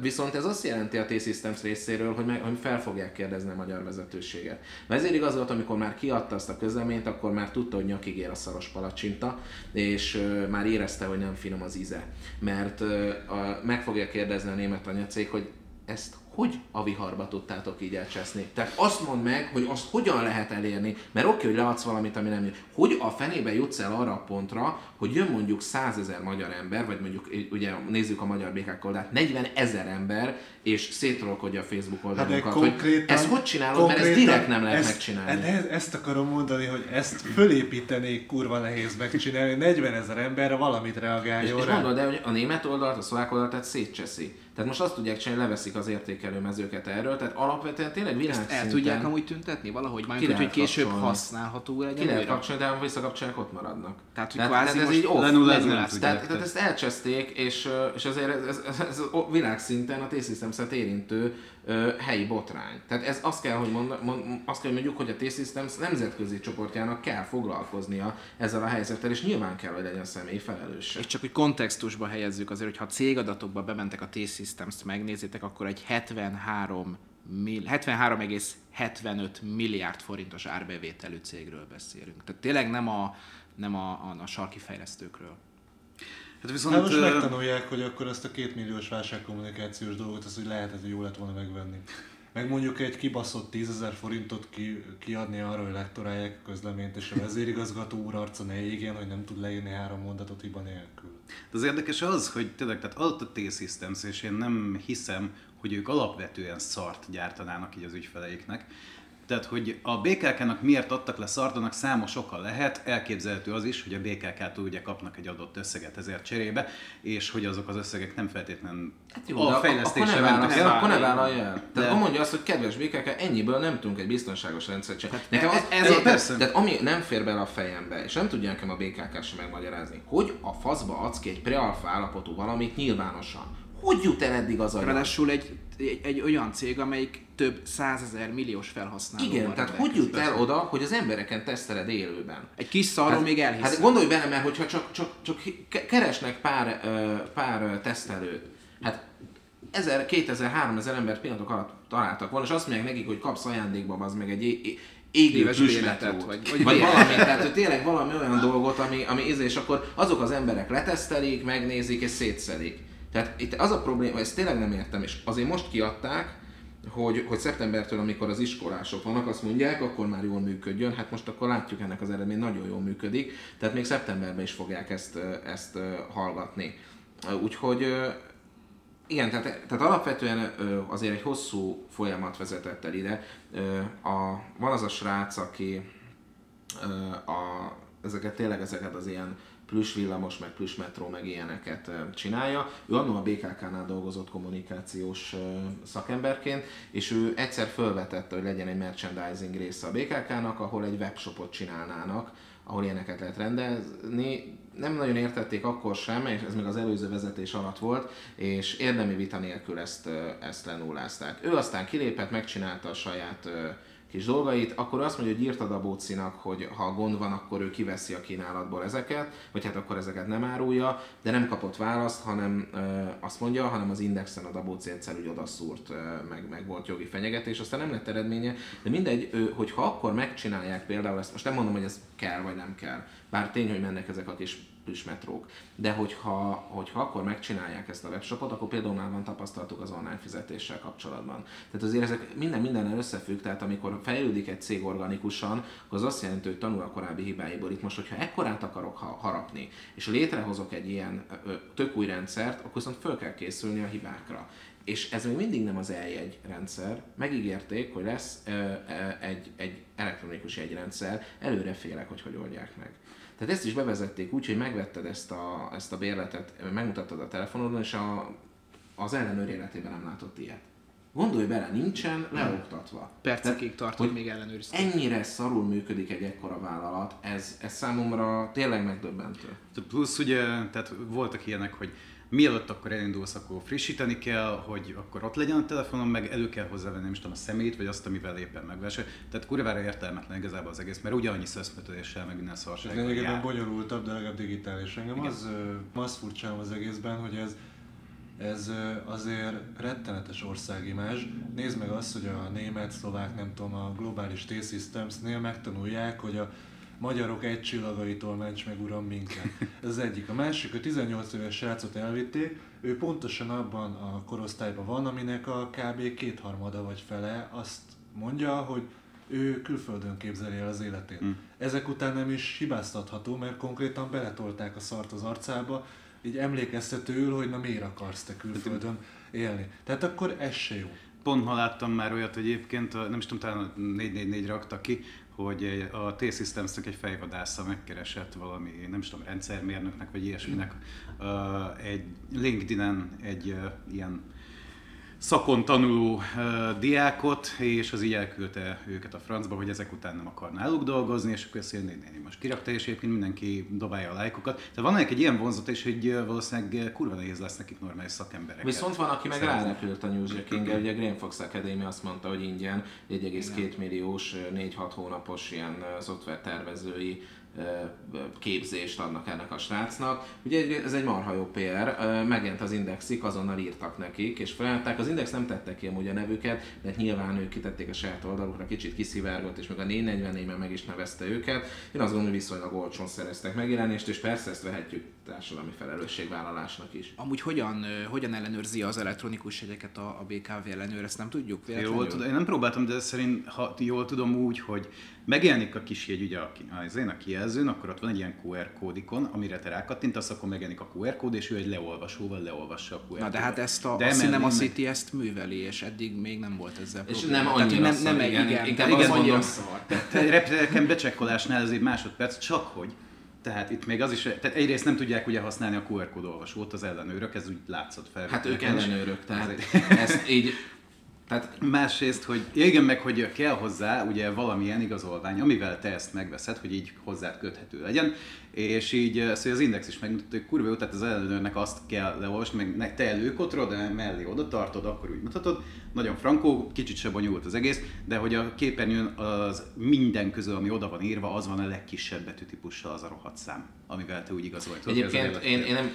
Viszont ez azt jelenti a T-Systems részéről, hogy, meg, hogy fel fogják kérdezni a magyar vezetőséget. Vezér igazgató, amikor már kiadta azt a közleményt, akkor már tudta, hogy nyakig ér a szaros palacsinta, és már érezte, hogy nem finom az íze. Mert a, meg fogja kérdezni a német anyacég, hogy ezt hogy a viharba tudtátok így elcseszni? Tehát azt mondd meg, hogy azt hogyan lehet elérni, mert oké, hogy leadsz valamit, ami nem jön. Hogy a fenébe jutsz el arra a pontra, hogy jön mondjuk 100 ezer magyar ember, vagy mondjuk ugye nézzük a magyar békák oldalt, 40 ezer ember, és szétrolkodja a Facebook hát oldalunkat, hát hogy ezt hogy csinálod, mert ezt direkt nem lehet ezt, megcsinálni. Ezt, ezt akarom mondani, hogy ezt fölépítenék kurva nehéz megcsinálni, 40 ezer emberre valamit reagáljon és, és gondolod el, hogy a német oldalt, a szlovák oldalt tehát szétcseszi. Tehát most azt tudják csinálni, leveszik az érték értékelőmezőket erről, tehát alapvetően tényleg világszinten... El tudják amúgy tüntetni valahogy? Úgy, hogy később használható legyen Ki lehet kapcsolni, de visszakapcsolják, ott maradnak. Tehát, hogy tehát, kvázi tehát ez így off. nem tudják. Tehát, tehát ezt elcseszték, és, és azért ez, ez, ez, világszinten a T-Systems-et érintő ö, helyi botrány. Tehát ez azt kell, hogy mond, mond, azt kell, hogy mondjuk, hogy a T-Systems nemzetközi csoportjának kell foglalkoznia ezzel a helyzettel, és nyilván kell, hogy legyen személy felelőse. És csak hogy kontextusba helyezzük azért, hogyha a cégadatokba bementek a T-Systems-t megnézitek, akkor egy 73 mill- 73,75 milliárd forintos árbevételű cégről beszélünk. Tehát tényleg nem a, nem a, a, a sarki fejlesztőkről. Hát viszont... Hát most megtanulják, hogy akkor azt a két milliós válságkommunikációs dolgot, az hogy lehetett, hogy jó lett volna megvenni. Meg mondjuk egy kibaszott 10 ezer forintot ki, kiadni arra, hogy lektorálják a közleményt, és a vezérigazgató úr arca ne égjen, hogy nem tud leírni három mondatot hiba nélkül. De az érdekes az, hogy tényleg, tehát adott a T-Systems, és én nem hiszem, hogy ők alapvetően szart gyártanának így az ügyfeleiknek. Tehát, hogy a BKK-nak miért adtak le szart, annak számos oka lehet. Elképzelhető az is, hogy a BKK-tól ugye kapnak egy adott összeget ezért cserébe, és hogy azok az összegek nem feltétlenül Hát Jó, a fejlesztésre mentek el. akkor ne vállalja el. Tehát De- mondja azt, hogy kedves BKK, ennyiből nem tudunk egy biztonságos rendszert csinálni. Nekem az, ez- ez, ez- ez, persze. tehát ami nem fér bele a fejembe, és nem tudja nekem a BKK sem megmagyarázni, hogy a faszba adsz ki egy prealfa állapotú valamit nyilvánosan. Hogy jut el eddig az agyad? Ráadásul egy, egy, egy olyan cég, amelyik több százezer milliós felhasználó Igen, tehát hogy jut el oda, hogy az embereken teszteled élőben? Egy kis szarról még elhiszem. Hát gondolj bele, mert hogyha csak, csak, csak ke- keresnek pár, pár tesztelőt, hát 1000, 2000, 3000 embert pillanatok alatt találtak volna, és azt mondják nekik, hogy kapsz ajándékba az meg egy é- é- égő Éves plüsmetrót, bérletet, vagy, vagy- vagy, vagy vagy valami, tehát hogy tényleg valami olyan dolgot, ami, ami íz, és akkor azok az emberek letesztelik, megnézik és szétszedik. Tehát itt az a probléma, ezt tényleg nem értem, és azért most kiadták, hogy, hogy szeptembertől, amikor az iskolások vannak, azt mondják, akkor már jól működjön. Hát most akkor látjuk ennek az eredmény, nagyon jól működik. Tehát még szeptemberben is fogják ezt, ezt hallgatni. Úgyhogy igen, tehát, tehát alapvetően azért egy hosszú folyamat vezetett el ide. A, van az a srác, aki a, ezeket tényleg ezeket az ilyen plusz villamos, meg plusz metró, meg ilyeneket csinálja. Ő annól a BKK-nál dolgozott kommunikációs szakemberként, és ő egyszer felvetette, hogy legyen egy merchandising része a BKK-nak, ahol egy webshopot csinálnának, ahol ilyeneket lehet rendezni. Nem nagyon értették akkor sem, és ez még az előző vezetés alatt volt, és érdemi vita nélkül ezt, ezt lenullázták. Ő aztán kilépett, megcsinálta a saját kis dolgait, akkor azt mondja, hogy írtad a Bócinak, hogy ha gond van, akkor ő kiveszi a kínálatból ezeket, vagy hát akkor ezeket nem árulja, de nem kapott választ, hanem ö, azt mondja, hanem az Indexen a Dabóci egyszer úgy odaszúrt, ö, meg, meg volt jogi fenyegetés, aztán nem lett eredménye, de mindegy, ö, hogyha akkor megcsinálják például ezt, most nem mondom, hogy ez kell vagy nem kell, bár tény, hogy mennek ezek a kis plusz metrók. De hogyha, hogyha akkor megcsinálják ezt a webshopot, akkor például már van tapasztalatuk az online fizetéssel kapcsolatban. Tehát azért ezek minden mindennel összefügg, tehát amikor fejlődik egy cég organikusan, akkor az azt jelenti, hogy tanul a korábbi hibáiból. Itt most, hogyha ekkorát akarok ha- harapni, és létrehozok egy ilyen tök új rendszert, akkor viszont föl kell készülni a hibákra. És ez még mindig nem az eljegy rendszer. Megígérték, hogy lesz ö, ö, egy, egy elektronikus jegyrendszer, előre félek, hogy hogy oldják meg. Tehát ezt is bevezették úgy, hogy megvetted ezt a, ezt a bérletet, megmutattad a telefonodon, és a, az ellenőr életében nem látott ilyet. Gondolj bele, nincsen leoktatva. Percekig tart, hogy még ellenőriztek. Ennyire szarul működik egy ekkora vállalat, ez, ez számomra tényleg megdöbbentő. Plusz ugye, tehát voltak ilyenek, hogy mielőtt akkor elindulsz, akkor frissíteni kell, hogy akkor ott legyen a telefonon, meg elő kell hozzávenni, nem is tudom, a személyt, vagy azt, amivel éppen megvesse. Tehát kurvára értelmetlen igazából az egész, mert ugyanannyi szöszmötöléssel, meg minden Ez szarsággal lényegében jár. bonyolultabb, de legalább digitális. Engem az, ö, az furcsálom az egészben, hogy ez, ez azért rettenetes országimázs. Nézd meg azt, hogy a német, szlovák, nem tudom, a globális T-Systems-nél megtanulják, hogy a magyarok egy csillagaitól ments meg uram minket. Ez az egyik. A másik, a 18 éves srácot elvitték, ő pontosan abban a korosztályban van, aminek a kb. kétharmada vagy fele azt mondja, hogy ő külföldön képzeli el az életét. Hm. Ezek után nem is hibáztatható, mert konkrétan beletolták a szart az arcába, így emlékeztetőül, hogy na miért akarsz te külföldön élni. Tehát akkor ez se jó. Pont ma láttam már olyat, hogy egyébként, nem is tudom, talán a 444 rakta ki, hogy a T-Systems-nek egy fejvadásza megkeresett valami, nem is tudom, rendszermérnöknek vagy ilyesminek egy LinkedIn-en egy ilyen szakon tanuló uh, diákot, és az így elküldte őket a francba, hogy ezek után nem akar náluk dolgozni, és akkor ezt néni most kirakta, és egyébként mindenki dobálja a lájkokat. Tehát van egy ilyen vonzat is, hogy valószínűleg kurva nehéz lesz nekik normális szakemberek. Viszont van, aki meg rárepült a New King, ugye a Green Fox Academy azt mondta, hogy ingyen 1,2 milliós, 4-6 hónapos ilyen szoftvertervezői képzést adnak ennek a srácnak. Ugye ez egy marha jó PR, megjelent az Indexik, azonnal írtak nekik, és felelták. Az Index nem tette ki amúgy a nevüket, de nyilván ők kitették a saját oldalukra, kicsit kiszivárgott, és meg a 444-ben meg is nevezte őket. Én azt gondolom, hogy viszonylag olcsón szereztek megjelenést, és persze ezt vehetjük társadalmi felelősségvállalásnak is. Amúgy hogyan, hogyan ellenőrzi az elektronikus jegyeket a, a BKV ellenőr, ezt nem tudjuk? Véletlenül? Jól tudom, én nem próbáltam, de szerint, ha jól tudom úgy, hogy megjelenik a kis jegy ugye a, az én a kijelzőn, akkor ott van egy ilyen QR kódikon, amire te rákattintasz, akkor megjelenik a QR kód, és ő egy leolvasóval leolvassa a QR Na de hát ezt a, de a Cinema City meg... ezt műveli, és eddig még nem volt ezzel és probléma. nem annyira Tehát, nem, nem, igen, igen, inkább igen, az annyira szar. Reptereken becsekkolásnál ez egy másodperc, csak hogy tehát itt még az is, tehát egyrészt nem tudják ugye használni a QR kód olvasót az ellenőrök, ez úgy látszott fel. Hát ők ellenőrök, tehát ezt így tehát másrészt, hogy igen, meg hogy kell hozzá ugye valamilyen igazolvány, amivel te ezt megveszed, hogy így hozzád köthető legyen, és így szóval az Index is megmutatta, hogy kurva jó, tehát az ellenőrnek azt kell leolvasni, meg te előkotrod, de mellé oda tartod, akkor úgy mutatod. Nagyon frankó, kicsit se bonyolult az egész, de hogy a képernyőn az minden közül, ami oda van írva, az van a legkisebb betűtípussal az a rohadt szám, amivel te úgy igazolod. Egyébként én, én nem,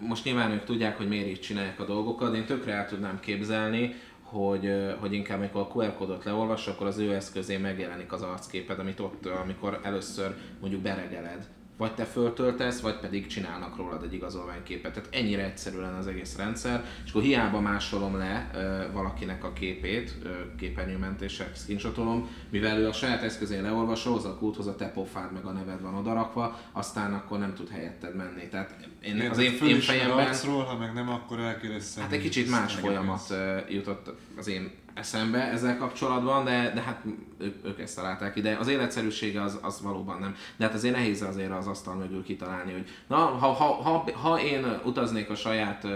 most nyilván ők tudják, hogy miért így csinálják a dolgokat, én tökre el tudnám képzelni, hogy, hogy inkább amikor a QR kódot leolvas, akkor az ő eszközén megjelenik az arcképed, amit ott, amikor először mondjuk beregeled vagy te föltöltesz, vagy pedig csinálnak rólad egy igazolványképet. Tehát ennyire egyszerű lenne az egész rendszer, és akkor hiába másolom le ö, valakinek a képét, ö, képernyőmentéssel screenshotolom, mivel ő a saját eszközén leolvasol, az a kulthoz a te pofád meg a neved van odarakva, aztán akkor nem tud helyetted menni. Tehát én, Igen, az én, én fejemben... Arcról, ha meg nem, akkor elkérdezem. Hát egy kicsit más folyamat jutott az én eszembe ezzel kapcsolatban, de, de hát ők, ők ezt találták ide. Az életszerűsége az, az valóban nem. De hát azért nehéz azért az asztal mögül kitalálni, hogy na, ha, ha, ha, ha én utaznék a saját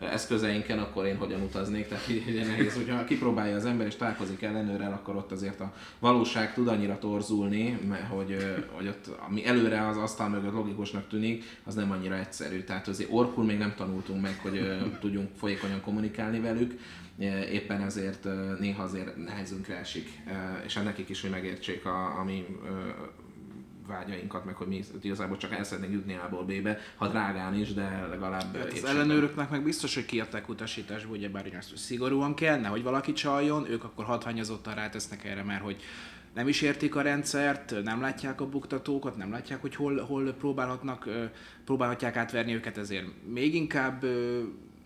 eszközeinken, akkor én hogyan utaznék, tehát ugye nehéz, hogyha kipróbálja az ember és találkozik ellenőrrel, akkor ott azért a valóság tud annyira torzulni, mert hogy, hogy ott, ami előre az asztal mögött logikusnak tűnik, az nem annyira egyszerű. Tehát azért orkul még nem tanultunk meg, hogy tudjunk folyékonyan kommunikálni velük, éppen ezért néha azért nehezünkre esik, és nekik is, hogy megértsék a, a mi vágyainkat, meg hogy mi igazából csak el szeretnénk jutni A-ból B-be, ha drágán is, de legalább hát Az ellenőröknek meg biztos, hogy kiadták utasításba, ugye bár hogy szigorúan kell, nehogy valaki csaljon, ők akkor hatványozottan rátesznek erre, mert hogy nem is értik a rendszert, nem látják a buktatókat, nem látják, hogy hol, hol próbálhatnak, próbálhatják átverni őket, ezért még inkább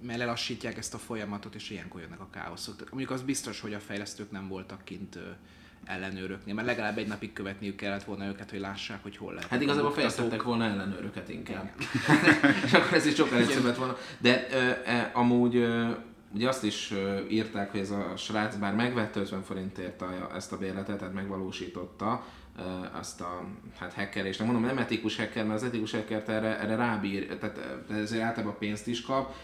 mert lelassítják ezt a folyamatot, és ilyenkor jönnek a káoszok. Mondjuk az biztos, hogy a fejlesztők nem voltak kint ellenőröknél, mert legalább egy napig követniük kellett volna őket, hogy lássák, hogy hol lehet. Hát igazából fejlesztettek volna ellenőröket inkább. és akkor ez is sokkal egyszerűbb volna. De ö, e, amúgy ö, ugye azt is ö, írták, hogy ez a srác bár megvette 50 forintért a, ezt a bérletet, tehát megvalósította, azt a hát hackerést. Nem mondom, nem etikus hacker, mert az etikus hacker erre, erre rábír, tehát ezért általában pénzt is kap,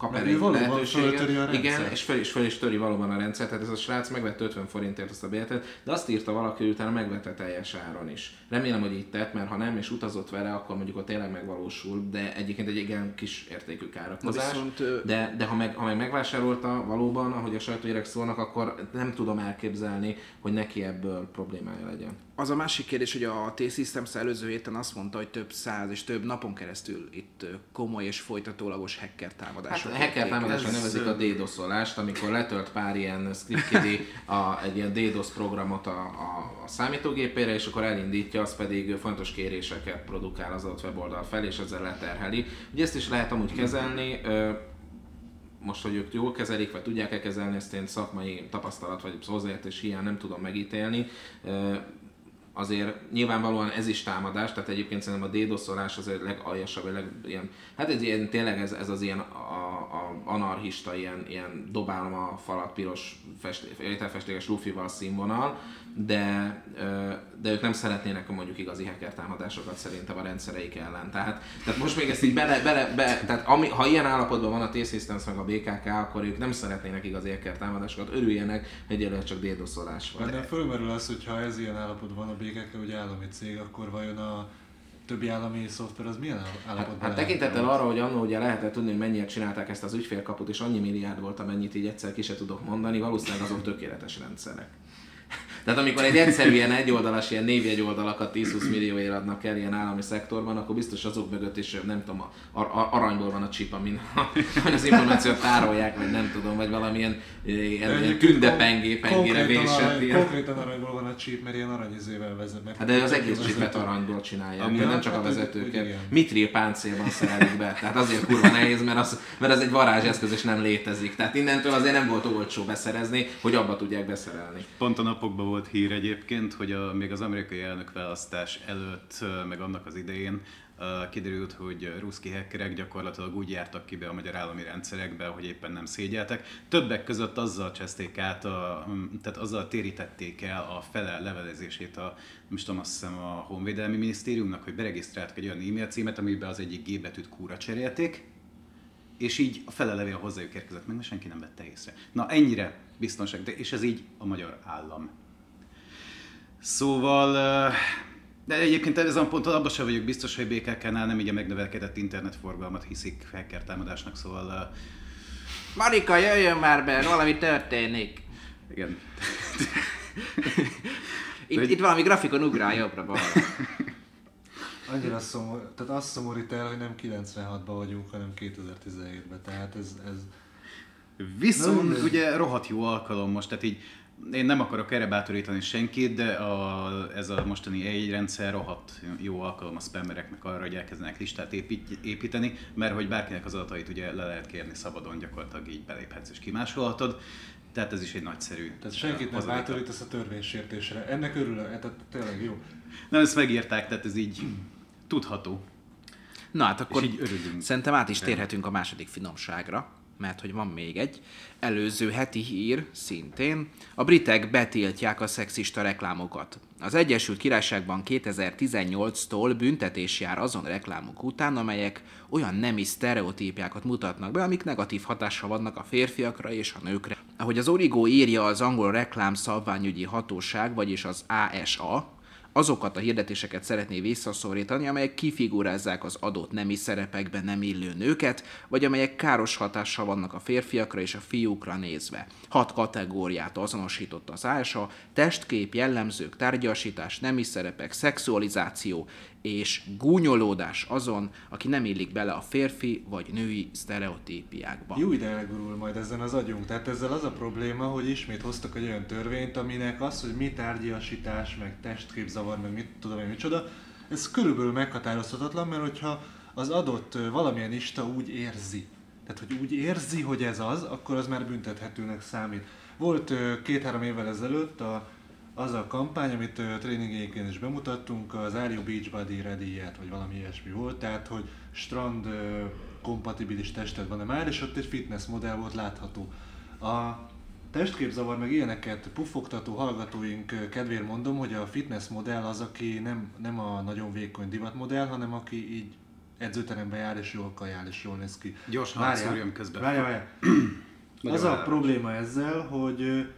kap erre lehetőséget. Igen, és fel, is fel is töri valóban a rendszer, tehát ez a srác megvette 50 forintért azt a bérletet, de azt írta valaki, hogy utána megvette teljes áron is. Remélem, hogy így tett, mert ha nem, és utazott vele, akkor mondjuk ott tényleg megvalósul, de egyébként egy igen kis értékű károkozás. Viszont, de, de ha, meg, ha meg megvásárolta valóban, ahogy a sajtógyerek szólnak, akkor nem tudom elképzelni, hogy neki ebből problémája legyen. Az a másik kérdés, hogy a T-Systems előző héten azt mondta, hogy több száz és több napon keresztül itt komoly és folytatólagos hacker támadások. Hát hacker támadások nevezik a DDoS-olást, amikor letölt pár ilyen scriptkidi a, egy ilyen DDoS programot a, a, a számítógépére, és akkor elindítja, az pedig fontos kéréseket produkál az adott weboldal fel, és ezzel leterheli. Ugye ezt is lehet amúgy kezelni, most, hogy ők jól kezelik, vagy tudják-e kezelni, ezt én szakmai tapasztalat vagy hozzáértés hiány nem tudom megítélni azért nyilvánvalóan ez is támadás, tehát egyébként szerintem a DDoS-olás az a legaljasabb, leg, ilyen, hát ez ilyen, tényleg ez, ez az ilyen a a anarchista, ilyen, ilyen dobálom a falat piros ételfestékes lufival színvonal, de, de ők nem szeretnének mondjuk igazi hacker támadásokat szerintem a rendszereik ellen. Tehát, tehát most még ezt így bele, bele, be, tehát ami, ha ilyen állapotban van a T-Systems meg a BKK, akkor ők nem szeretnének igazi hacker támadásokat, örüljenek, egyelőre csak dédoszolás van. De fölmerül az, hogy ha ez ilyen állapotban van a BKK, hogy állami cég, akkor vajon a többi állami szoftver az milyen állapotban Hát, hát tekintettel arra, hogy annó ugye lehetett tudni, hogy mennyiek csinálták ezt az ügyfélkaput, és annyi milliárd volt, amennyit így egyszer ki se tudok mondani, valószínűleg azok tökéletes rendszerek. Tehát amikor egy egyszerű ilyen egyoldalas, ilyen névjegy oldalakat 10-20 millióért adnak el ilyen állami szektorban, akkor biztos azok mögött is nem tudom, a, a, aranyból van a chip, amin az információt tárolják, vagy nem tudom, vagy valamilyen ilyen kündepengépengére vésett. Konkrétan aranyból van a chip, mert ilyen aranyizével vezet. Hát de az egész chipet aranyból csinálják, Ami nem csak a hát, vezetőket. Mitril páncélban szerelik be, tehát azért kurva nehéz, mert az, mert az egy varázseszköz és nem létezik. Tehát innentől azért nem volt olcsó beszerezni, hogy abba tudják beszerelni. Pont a napokban volt hír egyébként, hogy a, még az amerikai választás előtt, meg annak az idején kiderült, hogy ruszki hackerek gyakorlatilag úgy jártak ki be a magyar állami rendszerekbe, hogy éppen nem szégyeltek. Többek között azzal cseszték át, a, tehát azzal térítették el a fele levelezését a, is tudom, azt hiszem a Honvédelmi Minisztériumnak, hogy beregisztráltak egy olyan e-mail címet, amiben az egyik G betűt kúra cserélték, és így a fele levél hozzájuk érkezett meg, mert senki nem vette észre. Na ennyire biztonság, de, és ez így a magyar állam. Szóval, de egyébként ezen a ponton abban sem vagyok biztos, hogy BKK-nál nem így a megnövelkedett internetforgalmat hiszik hacker támadásnak, szóval... Marika, jöjjön már be, valami történik. Igen. itt, itt valami grafikon ugrál jobbra balra. Annyira szomor, tehát azt szomorít el, hogy nem 96-ban vagyunk, hanem 2017-ben, tehát ez... ez... Viszont Na, ugye rohadt jó alkalom most, tehát így én nem akarok erre bátorítani senkit, de a, ez a mostani egy rendszer rohadt jó alkalom a spammereknek arra, hogy elkezdenek listát épít, építeni, mert hogy bárkinek az adatait ugye le lehet kérni szabadon, gyakorlatilag így beléphetsz és kimásolhatod. Tehát ez is egy nagyszerű. Tehát senkit nem bátorítasz a törvénysértésre. Ennek örülök, tehát tényleg jó. Nem, ezt megírták, tehát ez így tudható. Na hát akkor így örülünk. szerintem át is térhetünk a második finomságra mert hogy van még egy. Előző heti hír szintén. A britek betiltják a szexista reklámokat. Az Egyesült Királyságban 2018-tól büntetés jár azon reklámok után, amelyek olyan nemi sztereotípiákat mutatnak be, amik negatív hatással vannak a férfiakra és a nőkre. Ahogy az Origo írja az angol reklám szabványügyi hatóság, vagyis az ASA, azokat a hirdetéseket szeretné visszaszorítani, amelyek kifigurázzák az adott nemi szerepekben nem illő nőket, vagy amelyek káros hatással vannak a férfiakra és a fiúkra nézve. Hat kategóriát azonosított az ása, testkép, jellemzők, tárgyasítás, nemi szerepek, szexualizáció és gúnyolódás azon, aki nem illik bele a férfi vagy női sztereotípiákba. Jó ide elgurul majd ezen az agyunk. Tehát ezzel az a probléma, hogy ismét hoztak egy olyan törvényt, aminek az, hogy mi tárgyasítás, meg testképzavar, meg mit tudom én micsoda, ez körülbelül meghatározhatatlan, mert hogyha az adott valamilyen ista úgy érzi, tehát hogy úgy érzi, hogy ez az, akkor az már büntethetőnek számít. Volt két-három évvel ezelőtt a az a kampány, amit uh, tréningéken is bemutattunk, az Are You Beachbody ready vagy valami ilyesmi volt, tehát hogy strand kompatibilis tested van-e már, és ott egy fitness modell volt látható. A testképzavar meg ilyeneket puffogtató hallgatóink kedvéért mondom, hogy a fitness modell az, aki nem, nem a nagyon vékony divatmodell, hanem aki így edzőterembe jár és jól kajál és jól néz ki. Gyorsan szúrjam közben. Várjál, várjál. az a probléma ezzel, hogy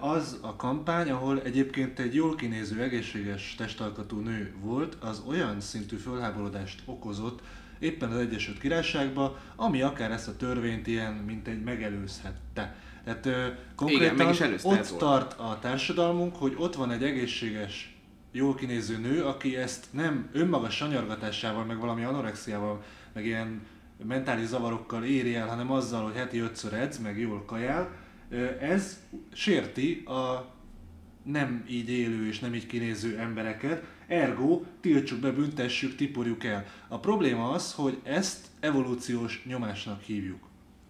az a kampány, ahol egyébként egy jól kinéző, egészséges testalkatú nő volt, az olyan szintű fölháborodást okozott éppen az Egyesült Királyságban, ami akár ezt a törvényt ilyen, mint egy megelőzhette. Tehát ö, konkrétan Igen, ott tart a társadalmunk, hogy ott van egy egészséges, jól kinéző nő, aki ezt nem önmaga sanyargatásával, meg valami anorexiával, meg ilyen mentális zavarokkal éri el, hanem azzal, hogy heti ötször edz, meg jól kajál, ez sérti a nem így élő és nem így kinéző embereket, ergo tiltsuk be, büntessük, tiporjuk el. A probléma az, hogy ezt evolúciós nyomásnak hívjuk.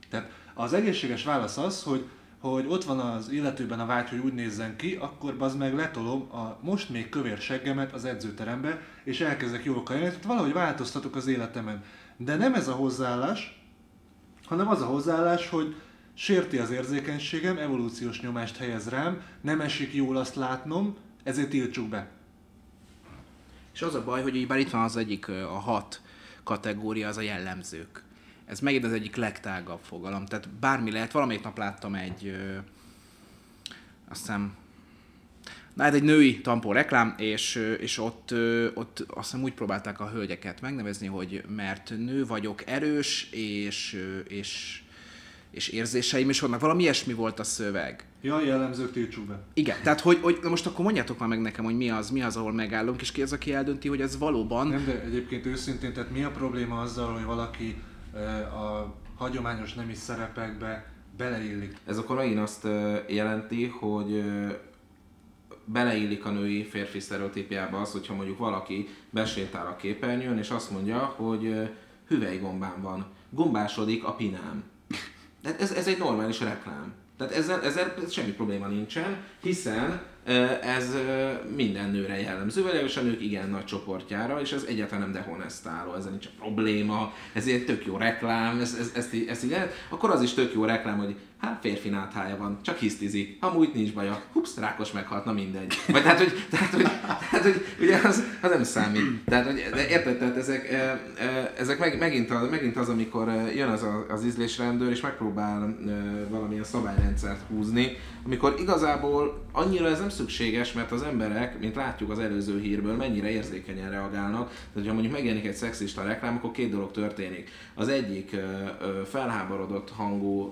Tehát az egészséges válasz az, hogy hogy ott van az illetőben a vágy, hogy úgy nézzen ki, akkor az meg letolom a most még kövér seggemet az edzőterembe, és elkezdek jól kajálni, tehát valahogy változtatok az életemen. De nem ez a hozzáállás, hanem az a hozzáállás, hogy sérti az érzékenységem, evolúciós nyomást helyez rám, nem esik jól azt látnom, ezért tiltsuk be. És az a baj, hogy így bár itt van az egyik, a hat kategória, az a jellemzők. Ez megint az egyik legtágabb fogalom. Tehát bármi lehet, valamelyik nap láttam egy, ö, azt hiszem, Na hát egy női tampó reklám, és, és ott, ott azt hiszem úgy próbálták a hölgyeket megnevezni, hogy mert nő vagyok, erős, és, és, és érzéseim is vannak. Valami ilyesmi volt a szöveg. Ja, jellemzők tiltsuk be. Igen, tehát hogy, hogy na most akkor mondjátok már meg nekem, hogy mi az, mi az, ahol megállunk, és ki az, aki eldönti, hogy ez valóban... Nem, de egyébként őszintén, tehát mi a probléma azzal, hogy valaki eh, a hagyományos nemi szerepekbe beleillik? Ez akkor megint azt ö, jelenti, hogy ö, beleillik a női férfi sztereotípiába az, hogyha mondjuk valaki besétál a képernyőn, és azt mondja, hogy hüvelygombám van, gombásodik a pinám. De ez, ez egy normális reklám. Tehát ezzel, ezzel semmi probléma nincsen, hiszen ez minden nőre jellemző, és a nők igen nagy csoportjára, és ez egyáltalán nem dehonestáló, ezzel nincs probléma, ez egy tök jó reklám, ez, ez, ezt, ezt így lehet. Akkor az is tök jó reklám, hogy hát férfi náthája van, csak hisztizik, amúgy nincs baja, hups, rákos meghalt, na mindegy. Vagy tehát, hogy, tehát, hogy, tehát, hogy ugye az, az nem számít. Tehát, hogy, de érted, tehát ezek, ezek meg, megint, az, megint az, amikor jön az a, az ízlésrendőr, és megpróbál valamilyen szabályrendszert húzni, amikor igazából annyira ez nem szükséges, mert az emberek, mint látjuk az előző hírből, mennyire érzékenyen reagálnak. Tehát, hogyha mondjuk megjelenik egy szexista reklám, akkor két dolog történik. Az egyik felháborodott hangú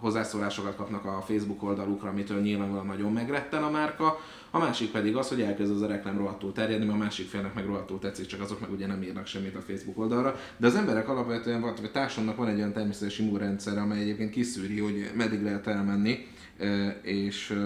hozzászólásokat kapnak a Facebook oldalukra, amitől nyilvánvalóan nagyon megretten a márka, a másik pedig az, hogy elkezd az a reklám rohadtul terjedni, mert a másik félnek meg rohadtul tetszik, csak azok meg ugye nem írnak semmit a Facebook oldalra. De az emberek alapvetően, vagy társadalomnak van egy olyan természetes immunrendszer, amely egyébként kiszűri, hogy meddig lehet elmenni, és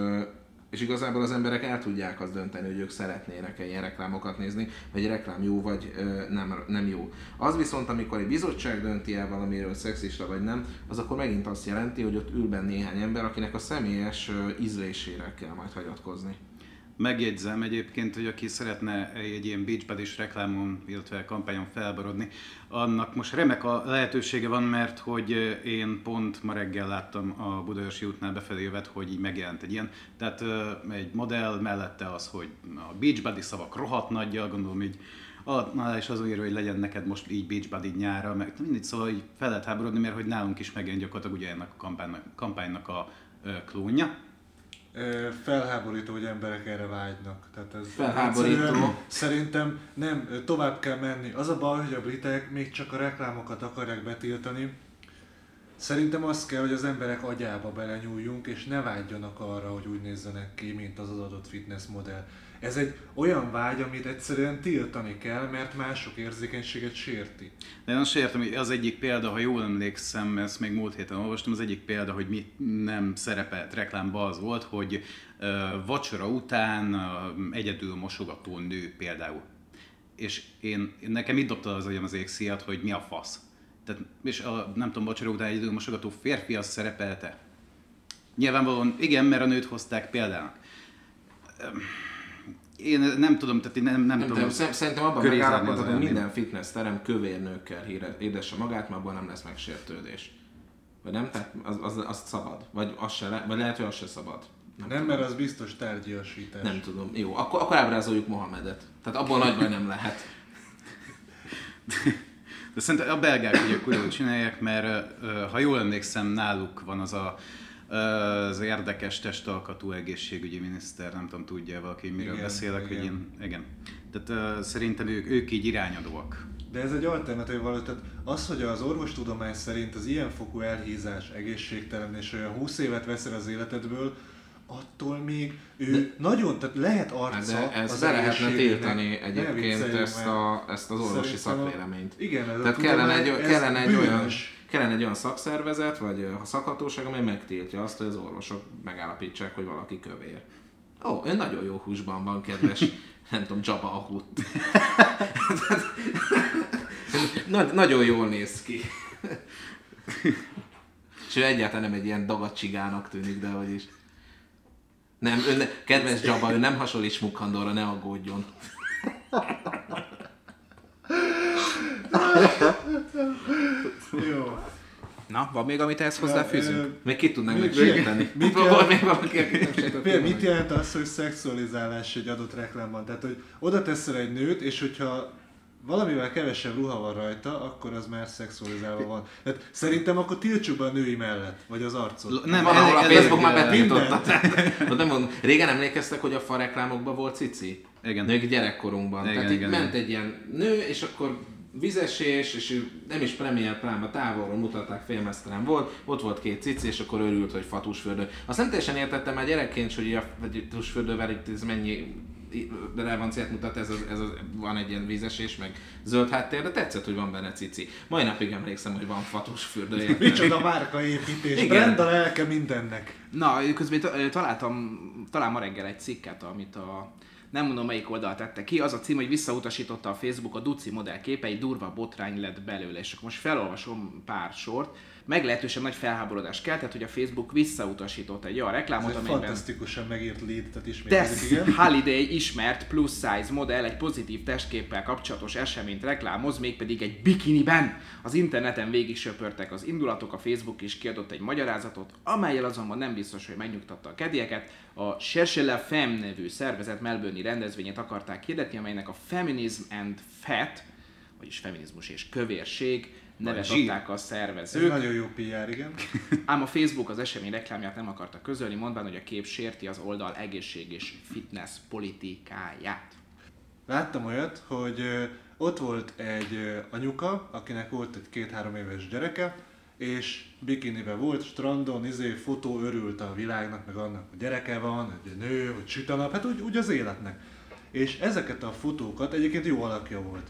és igazából az emberek el tudják azt dönteni, hogy ők szeretnének-e ilyen reklámokat nézni, vagy egy reklám jó, vagy ö, nem, nem jó. Az viszont, amikor egy bizottság dönti el valamiről, hogy szexista vagy nem, az akkor megint azt jelenti, hogy ott ül benne néhány ember, akinek a személyes ízlésére kell majd hagyatkozni. Megjegyzem egyébként, hogy aki szeretne egy ilyen beachbody-s reklámon, illetve kampányon felborodni, annak most remek a lehetősége van, mert hogy én pont ma reggel láttam a Budaörsi útnál befelé jövet, hogy így megjelent egy ilyen. Tehát egy modell mellette az, hogy a beachbody szavak rohadt nagyjal, gondolom így alá is azon írva, hogy legyen neked most így beachbody nyára, meg mindig szóval így fel lehet háborodni, mert hogy nálunk is megjelent gyakorlatilag ugye ennek a kampánynak, kampánynak a klónja. Felháborító, hogy emberek erre vágynak. Tehát ez Felháborító. Szerintem nem, tovább kell menni. Az a baj, hogy a britek még csak a reklámokat akarják betiltani. Szerintem az kell, hogy az emberek agyába belenyúljunk, és ne vágyjanak arra, hogy úgy nézzenek ki, mint az az adott fitness modell. Ez egy olyan vágy, amit egyszerűen tiltani kell, mert mások érzékenységet sérti. De én azt értem, hogy az egyik példa, ha jól emlékszem, ezt még múlt héten olvastam, az egyik példa, hogy mi nem szerepelt reklámba az volt, hogy vacsora után egyedül mosogató nő például. És én nekem itt dobta az agyam az égszíjat, hogy mi a fasz. Tehát, és a, nem tudom, vacsora után egyedül mosogató férfi az szerepelte. Nyilvánvalóan igen, mert a nőt hozták példának. Én nem tudom, tehát én nem, nem, Nem, tudom. de szem- szerintem abban megállapodhatunk, olyan minden fitness terem kövér nőkkel édesse magát, mert abban nem lesz megsértődés. Vagy nem? Tehát az, az, az szabad. Vagy, az se le, vagy lehet, hogy az se szabad. Nem, Nem, tudom. mert az biztos tárgyiasítás. Nem tudom. Jó, akkor, akkor ábrázoljuk Mohamedet. Tehát abból nagy baj nem lehet. De szerintem a belgák ugye kurva csinálják, mert ha jól emlékszem, náluk van az a az érdekes testalkatú egészségügyi miniszter, nem tudom, tudja valaki, miről Igen, beszélek, igen. hogy én, igen. Tehát szerintem ők, ők így irányadóak. De ez egy alternatív való, tehát az, hogy az orvostudomány szerint az ilyenfokú elhízás egészségtelen, és olyan 20 évet veszel az életedből, attól még ő de, nagyon, tehát lehet arca de ez az be lehetne tiltani egyébként ezt, a, ezt az orvosi Szerintem a- szakvéleményt. Igen, ez Tehát a kellene egy, ez kellene, egy olyan. Kellene egy olyan szakszervezet, vagy ö, szakhatóság, amely megtiltja azt, hogy az orvosok megállapítsák, hogy valaki kövér. Ó, ön nagyon jó húsban van, kedves, nem tudom, Jabba a Hutt. Nagy, nagyon jól néz ki. És ő egyáltalán nem egy ilyen dagadt csigának tűnik, de hogy is. Nem, ön, ne- kedves Jabba, ő nem hasonlít Smukandorra, ne aggódjon. Jó. Na, van még, amit ehhez hozzáfűzünk? Még ki tudnánk meg segíteni? mit jelent- még valaki, Például mit jelent az, hogy szexualizálás egy adott reklámban? Tehát, hogy oda teszel egy nőt, és hogyha valamivel kevesebb ruha van rajta, akkor az már szexualizálva van. Tehát szerintem akkor tiltsuk be a női mellett, vagy az arcot. Nem, Van, ahol a Facebook már betiltotta. Ott nem mondom, régen emlékeztek, hogy a fa reklámokban volt cici? Igen. Még gyerekkorunkban. Igen, Tehát igen, ment igen. egy ilyen nő, és akkor vizesés, és nem is premier pláma távolról mutatták, félmesztelen volt, ott volt két cici, és akkor örült, hogy fatusfürdő. Azt nem teljesen értettem már gyerekként, hogy a fatusfürdővel itt ez mennyi relevanciát mutat, ez, az, ez az, van egy ilyen vízesés, meg zöld háttér, de tetszett, hogy van benne cici. Mai napig emlékszem, hogy van fatusfürdő. Micsoda márkaépítés, Igen. brand a lelke mindennek. Na, közben találtam, talán ma reggel egy cikket, amit a nem mondom melyik oldal tette ki, az a cím, hogy visszautasította a Facebook a Duci modell képei, durva botrány lett belőle, és akkor most felolvasom pár sort. Meglehetősen nagy felháborodás keltett, hogy a Facebook visszautasította egy olyan Ez reklámot, egy amelyben fantasztikusan megírt lead, tehát ismételik, Tess igen. Holiday ismert plus size modell egy pozitív testképpel kapcsolatos eseményt reklámoz, mégpedig egy bikiniben. Az interneten végig söpörtek az indulatok, a Facebook is kiadott egy magyarázatot, amelyel azonban nem biztos, hogy megnyugtatta a kedélyeket. A Cherche la Femme nevű szervezet Melbourne-i rendezvényét akarták hirdetni, amelynek a Feminism and Fat, vagyis feminizmus és kövérség nevet zsír. adták a Ez szervezők. nagyon jó PR, igen. Ám a Facebook az esemény reklámját nem akarta közölni, mondván, hogy a kép sérti az oldal egészség és fitness politikáját. Láttam olyat, hogy ott volt egy anyuka, akinek volt egy két-három éves gyereke, és bikinibe volt, strandon, izé, fotó örült a világnak, meg annak, hogy gyereke van, egy nő, hogy süt a nap, hát úgy, úgy az életnek. És ezeket a fotókat egyébként jó alakja volt.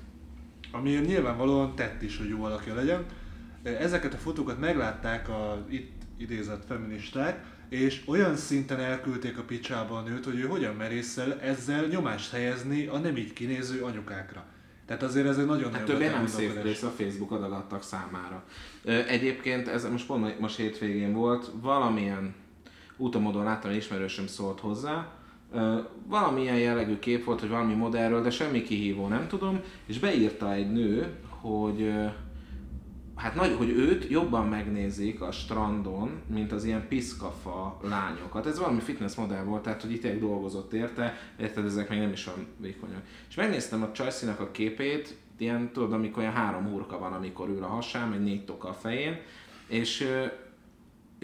Ami nyilvánvalóan tett is, hogy jó alakja legyen. Ezeket a fotókat meglátták a itt idézett feministák, és olyan szinten elküldték a picsába a nőt, hogy ő hogyan merészel ezzel nyomást helyezni a nem így kinéző anyukákra. Tehát azért ez egy nagyon Hát többé nem szép rész a Facebook adalattak számára. Egyébként ez most pont most hétvégén volt, valamilyen úton láttam, hogy ismerősöm szólt hozzá, valamilyen jellegű kép volt, hogy valami modellről, de semmi kihívó nem tudom, és beírta egy nő, hogy hát nagy, hogy őt jobban megnézik a strandon, mint az ilyen piszkafa lányokat. Ez valami fitness modell volt, tehát hogy itt dolgozott érte, érted, ezek még nem is olyan vékonyak. És megnéztem a Csajszinak a képét, ilyen, tudod, amikor olyan három hurka van, amikor ül a hasán, meg négy toka a fején, és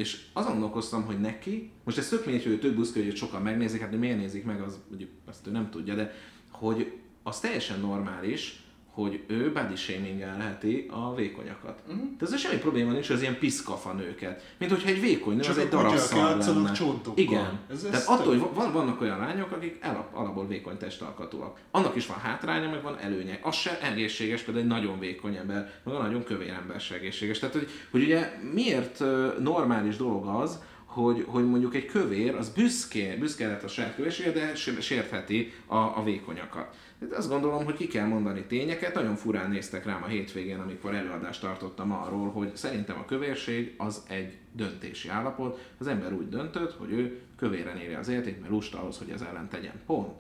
és azon gondolkoztam, hogy neki, most ez tök mindegy, hogy ő tök buszka, hogy sokan megnézik, hát hogy miért nézik meg, az mondjuk azt ő nem tudja, de hogy az teljesen normális, hogy ő body shamingelheti a vékonyakat. Uh-huh. Tehát ezzel semmi probléma nincs az ilyen piszkafa nőket. Mint hogyha egy vékony nő, Csak az egy darab szar lenne. csontokkal. Igen. Ez- ez Tehát attól, hogy van, vannak olyan lányok, akik el, alapból vékony testalkatúak. Annak is van hátránya, meg van előnye. Az se egészséges, például egy nagyon vékony ember, meg a nagyon kövér ember se egészséges. Tehát, hogy, hogy ugye miért normális dolog az, hogy, hogy mondjuk egy kövér, az büszke, büszke lehet a saját kövérségre, de sértheti a, a vékonyakat. Tehát azt gondolom, hogy ki kell mondani tényeket. Nagyon furán néztek rám a hétvégén, amikor előadást tartottam arról, hogy szerintem a kövérség az egy döntési állapot. Az ember úgy döntött, hogy ő kövéren éri az életét, mert lusta ahhoz, hogy ez ellen tegyen. Pont.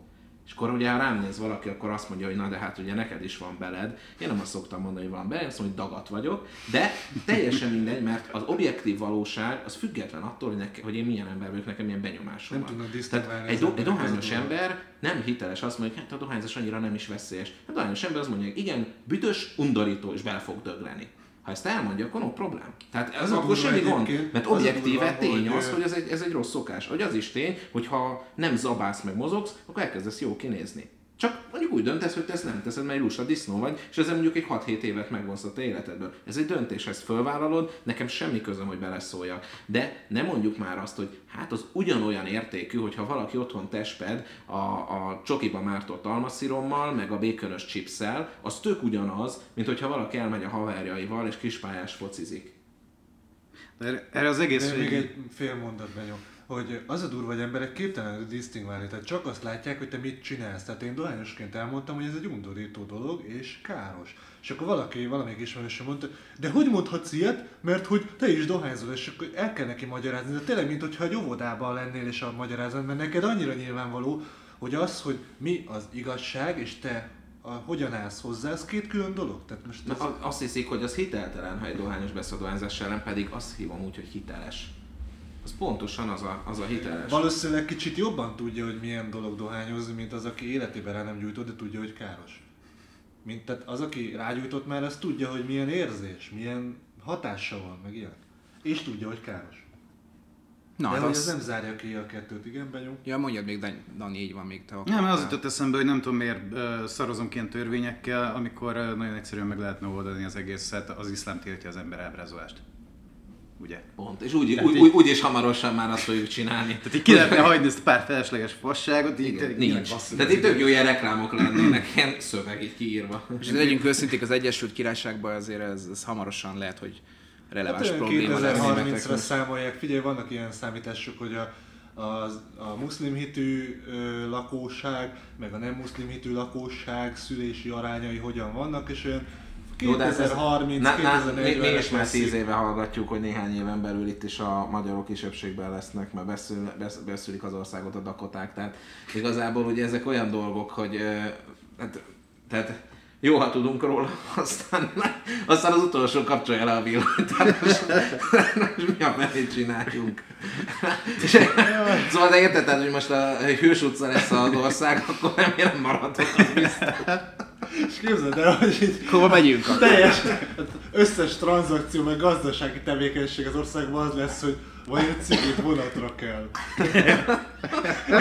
És akkor ugye, ha rám néz valaki, akkor azt mondja, hogy na de hát ugye neked is van beled. Én nem azt szoktam mondani, hogy van beled, azt mondom, hogy dagat vagyok. De teljesen mindegy, mert az objektív valóság az független attól, hogy, neke, hogy én milyen ember vagyok, nekem milyen benyomásom Nem van. Tehát egy, do- egy dohányos ember nem hiteles azt mondja, hogy hát a dohányzás annyira nem is veszélyes. A dohányos ember azt mondja, hogy igen, büdös, undorító, és bele fog dögleni. Ha ezt elmondja, akkor no problém. Tehát ez akkor semmi gond. Mert objektíve tény az, hogy ez egy, ez egy rossz szokás. Hogy az is tény, hogy ha nem zabálsz meg mozogsz, akkor elkezdesz jó kinézni. Csak mondjuk úgy döntesz, hogy te ezt nem teszed, mert egy lusta disznó vagy, és ezzel mondjuk egy 6-7 évet megvonsz a te életedből. Ez egy döntés, ezt fölvállalod, nekem semmi közöm, hogy beleszóljak. De nem mondjuk már azt, hogy hát az ugyanolyan értékű, hogyha valaki otthon testped a, a csokiba mártott almaszirommal, meg a békönös chipszel, az tök ugyanaz, mint hogyha valaki elmegy a haverjaival és kispályás focizik. De erre az egész... Még egy fél mondat benyom, hogy az a durva, hogy emberek képtelenek disztingválni, tehát csak azt látják, hogy te mit csinálsz. Tehát én dohányosként elmondtam, hogy ez egy undorító dolog, és káros. És akkor valaki, valamelyik ismerősöm mondta, de hogy mondhatsz ilyet, mert hogy te is dohányzol, és akkor el kell neki magyarázni. De tényleg, mint hogyha egy óvodában lennél és a magyarázat, mert neked annyira nyilvánvaló, hogy az, hogy mi az igazság, és te a, hogyan állsz hozzá, ez két külön dolog. Tehát most Na, ez, azt hiszik, hogy az hiteltelen, ha egy dohányos dohányzás ellen, pedig azt hívom úgy, hogy hiteles. Az pontosan az a, az a hiteles. valószínűleg kicsit jobban tudja, hogy milyen dolog dohányozni, mint az, aki életében rá nem gyújtott, de tudja, hogy káros. Mint tehát az, aki rágyújtott már, az tudja, hogy milyen érzés, milyen hatása van, meg ilyen. És tudja, hogy káros. Na, de hát hogy az... nem zárja ki a kettőt, igen, Benyó? Ja, mondjad még, Dan- Dani, így van még te. Nem, az akartál. jutott eszembe, hogy nem tudom miért szarozunk ilyen törvényekkel, amikor nagyon egyszerűen meg lehetne oldani az egészet, az iszlám tiltja az ember ábrázolást. Ugye? Pont. És úgy, úgy, úgy, úgy is hamarosan már azt fogjuk csinálni. Tehát így ki lehetne hagyni ezt a pár felesleges fasságot, így Igen, nincs. Tehát az itt tök jó ilyen reklámok lennének, ilyen szöveg így kiírva. És legyünk őszinték, az Egyesült Királyságban azért ez, ez hamarosan lehet, hogy releváns Hát probléma lesz. 2030-ra németeknek. számolják, figyelj, vannak ilyen számítások, hogy a, a, a muszlim hitű ö, lakóság, meg a nem muszlim hitű lakóság szülési arányai hogyan vannak, és olyan 2030 Na, na, mi, 2040 mi is már tíz éve hallgatjuk, hogy néhány éven belül itt is a magyarok kisebbségben lesznek, mert beszül, besz, beszülik az országot a dakoták. Tehát igazából ugye ezek olyan dolgok, hogy hát, tehát jó, ha tudunk róla, aztán, aztán az utolsó kapcsolja le a villanyt. Mi a felét csináljunk? És, szóval de érted, hogy most a Hős utca lesz az ország, akkor remélem maradok, az biztos. És képzeld el, hogy így Hova megyünk? akkor? teljes összes tranzakció, meg gazdasági tevékenység az országban az lesz, hogy vagy egy cigit vonatra kell.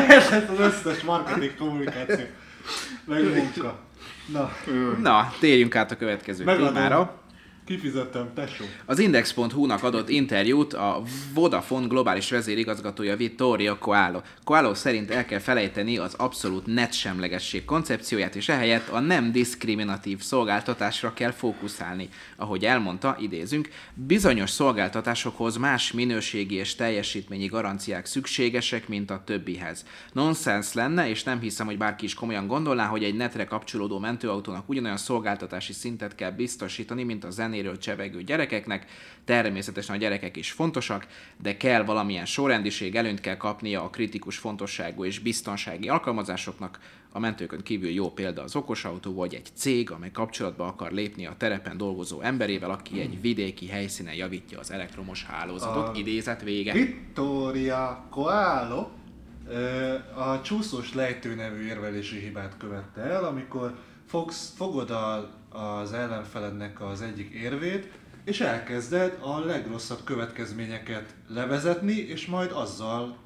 Ez az összes marketing kommunikáció. Meg munka. Na, Na, térjünk át a következő témára. Kifizettem, tesó. Az Index.hu-nak adott interjút a Vodafone globális vezérigazgatója Vittorio Coelho. Coelho szerint el kell felejteni az abszolút netsemlegesség koncepcióját, és ehelyett a nem diszkriminatív szolgáltatásra kell fókuszálni. Ahogy elmondta, idézünk, bizonyos szolgáltatásokhoz más minőségi és teljesítményi garanciák szükségesek, mint a többihez. Nonsens lenne, és nem hiszem, hogy bárki is komolyan gondolná, hogy egy netre kapcsolódó mentőautónak ugyanolyan szolgáltatási szintet kell biztosítani, mint a zenéről csevegő gyerekeknek. Természetesen a gyerekek is fontosak, de kell valamilyen sorrendiség, előnyt kell kapnia a kritikus fontosságú és biztonsági alkalmazásoknak. A mentőkön kívül jó példa az okosautó, vagy egy cég, amely kapcsolatba akar lépni a terepen dolgozó emberével, aki egy vidéki helyszínen javítja az elektromos hálózatot. A- Idézet vége. Vittoria Coelho a csúszós lejtő nevű érvelési hibát követte el, amikor fogsz, fogod a, az ellenfelednek az egyik érvét, és elkezded a legrosszabb következményeket levezetni, és majd azzal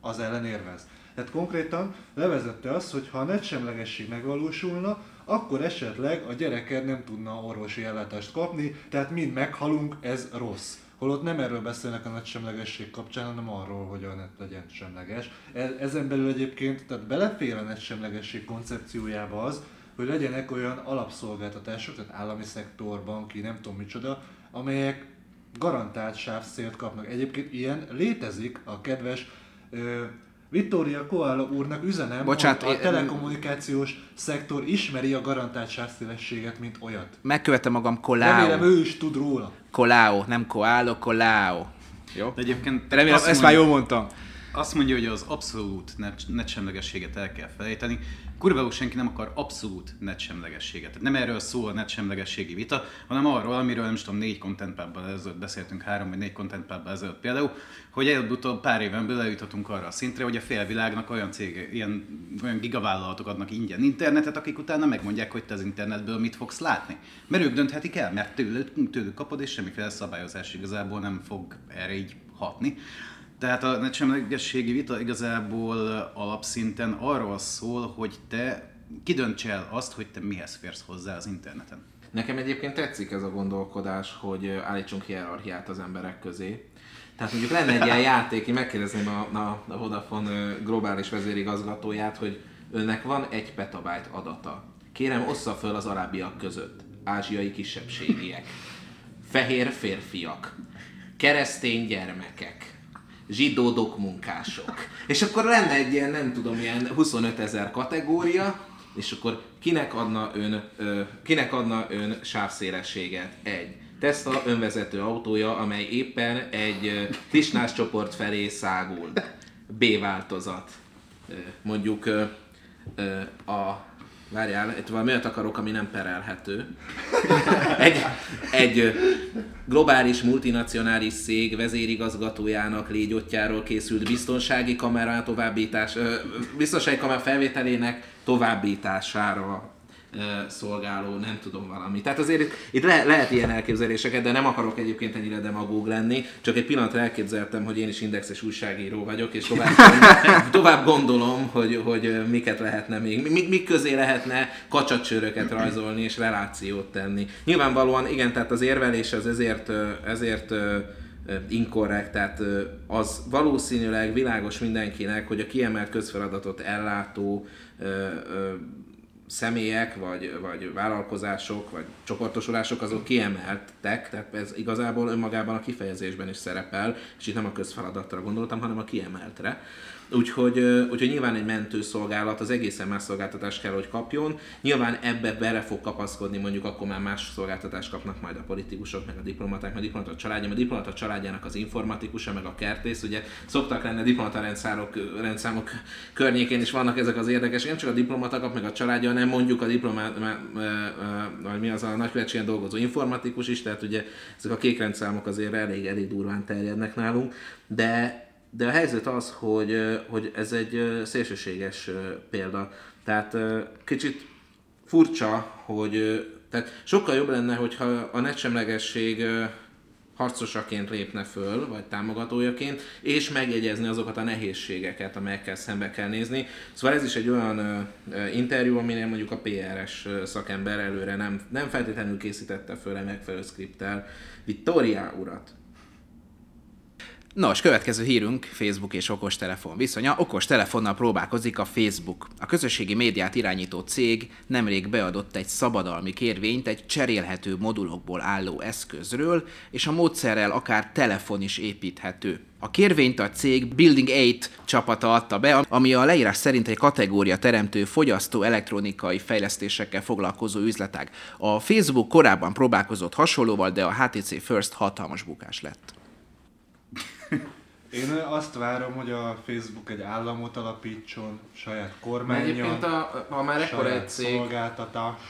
az ellen érvez. Tehát konkrétan levezette azt, hogy ha a netsemlegesség megvalósulna, akkor esetleg a gyereked nem tudna orvosi ellátást kapni, tehát mind meghalunk, ez rossz. Holott nem erről beszélnek a netsemlegesség kapcsán, hanem arról, hogy a net legyen semleges. E- Ezen belül egyébként, tehát belefér a netsemlegesség koncepciójába az, hogy legyenek olyan alapszolgáltatások, tehát állami szektor, banki, nem tudom micsoda, amelyek garantált sávszélt kapnak. Egyébként ilyen létezik a kedves ö, Vittoria Coelho úrnak üzenem, Bocsánat, hogy a telekommunikációs szektor ismeri a garantált sávszélességet, mint olyat. Megkövetem magam Remélem Colau. ő is tud róla. Colau, nem Coelho, Colau. Jó? De egyébként Remélem, ezt már mondja- jól mondtam. Azt mondja, hogy az abszolút net- netsemlegességet el kell felejteni. Kurva jó, senki nem akar abszolút netsemlegességet. Tehát nem erről szól a netsemlegességi vita, hanem arról, amiről nem is tudom, négy content ezelőtt beszéltünk, három vagy négy content pubban ezelőtt például, hogy előbb-utóbb pár éven belül eljuthatunk arra a szintre, hogy a félvilágnak olyan cég, ilyen, olyan gigavállalatok adnak ingyen internetet, akik utána megmondják, hogy te az internetből mit fogsz látni. Mert ők dönthetik el, mert tőlük, tőlük kapod, és semmiféle szabályozás igazából nem fog erre így hatni. Tehát a netsemlegességi vita igazából alapszinten arról szól, hogy te kidönts el azt, hogy te mihez férsz hozzá az interneten. Nekem egyébként tetszik ez a gondolkodás, hogy állítsunk hierarchiát az emberek közé. Tehát mondjuk lenne egy ilyen játék, én megkérdezném a, a, a Vodafone globális vezérigazgatóját, hogy önnek van egy petabyte adata. Kérem, ossza föl az arábiak között. Ázsiai kisebbségiek. Fehér férfiak. Keresztény gyermekek. Zsidó dokmunkások. És akkor lenne egy ilyen, nem tudom, ilyen 25 ezer kategória, és akkor kinek adna ön, ö, kinek adna ön sávszélességet? Egy. Tesla önvezető autója, amely éppen egy ö, tisnás csoport felé szágul. B változat. Mondjuk a várjál, itt valami olyat akarok, ami nem perelhető. Egy, egy globális multinacionális szég vezérigazgatójának légyotjáról készült biztonsági kamera továbbítás, biztonsági kamera felvételének továbbítására szolgáló, nem tudom valami. Tehát azért itt, itt le, lehet ilyen elképzeléseket, de nem akarok egyébként ennyire demagóg lenni, csak egy pillanatra elképzeltem, hogy én is indexes újságíró vagyok, és tovább, tovább gondolom, hogy, hogy miket lehetne még, mik, mik közé lehetne kacsacsőröket rajzolni és relációt tenni. Nyilvánvalóan igen, tehát az érvelés az ezért, ezért inkorrekt, tehát az valószínűleg világos mindenkinek, hogy a kiemelt közfeladatot ellátó személyek, vagy, vagy vállalkozások, vagy csoportosulások azok kiemeltek, tehát ez igazából önmagában a kifejezésben is szerepel, és itt nem a közfeladatra gondoltam, hanem a kiemeltre. Úgyhogy, úgyhogy nyilván egy mentőszolgálat az egészen más szolgáltatást kell, hogy kapjon. Nyilván ebbe bele fog kapaszkodni, mondjuk akkor már más szolgáltatást kapnak majd a politikusok, meg a diplomaták, meg a diplomata családja, mert a diplomata családjának az informatikusa, meg a kertész. Ugye szoktak lenni a diplomata rendszámok, rendszámok környékén is vannak ezek az érdekes, nem csak a diplomata kap, meg a családja, hanem mondjuk a diplomát, vagy mi az a nagykövetségen dolgozó informatikus is, tehát ugye ezek a kék rendszámok azért elég, elég durván terjednek nálunk, de de a helyzet az, hogy, hogy ez egy szélsőséges példa. Tehát kicsit furcsa, hogy tehát sokkal jobb lenne, hogyha a netsemlegesség harcosaként lépne föl, vagy támogatójaként, és megjegyezni azokat a nehézségeket, amelyekkel szembe kell nézni. Szóval ez is egy olyan interjú, aminél mondjuk a PRS szakember előre nem, nem feltétlenül készítette föl egy megfelelő skriptel Vittoria urat. Nos, következő hírünk Facebook és okostelefon viszonya. Okostelefonnal próbálkozik a Facebook. A közösségi médiát irányító cég nemrég beadott egy szabadalmi kérvényt egy cserélhető modulokból álló eszközről, és a módszerrel akár telefon is építhető. A kérvényt a cég Building 8 csapata adta be, ami a leírás szerint egy kategória teremtő fogyasztó elektronikai fejlesztésekkel foglalkozó üzletág. A Facebook korábban próbálkozott hasonlóval, de a HTC First hatalmas bukás lett. Én azt várom, hogy a Facebook egy államot alapítson, saját kormányon, Egyébként a, ha már ekkora egy cég,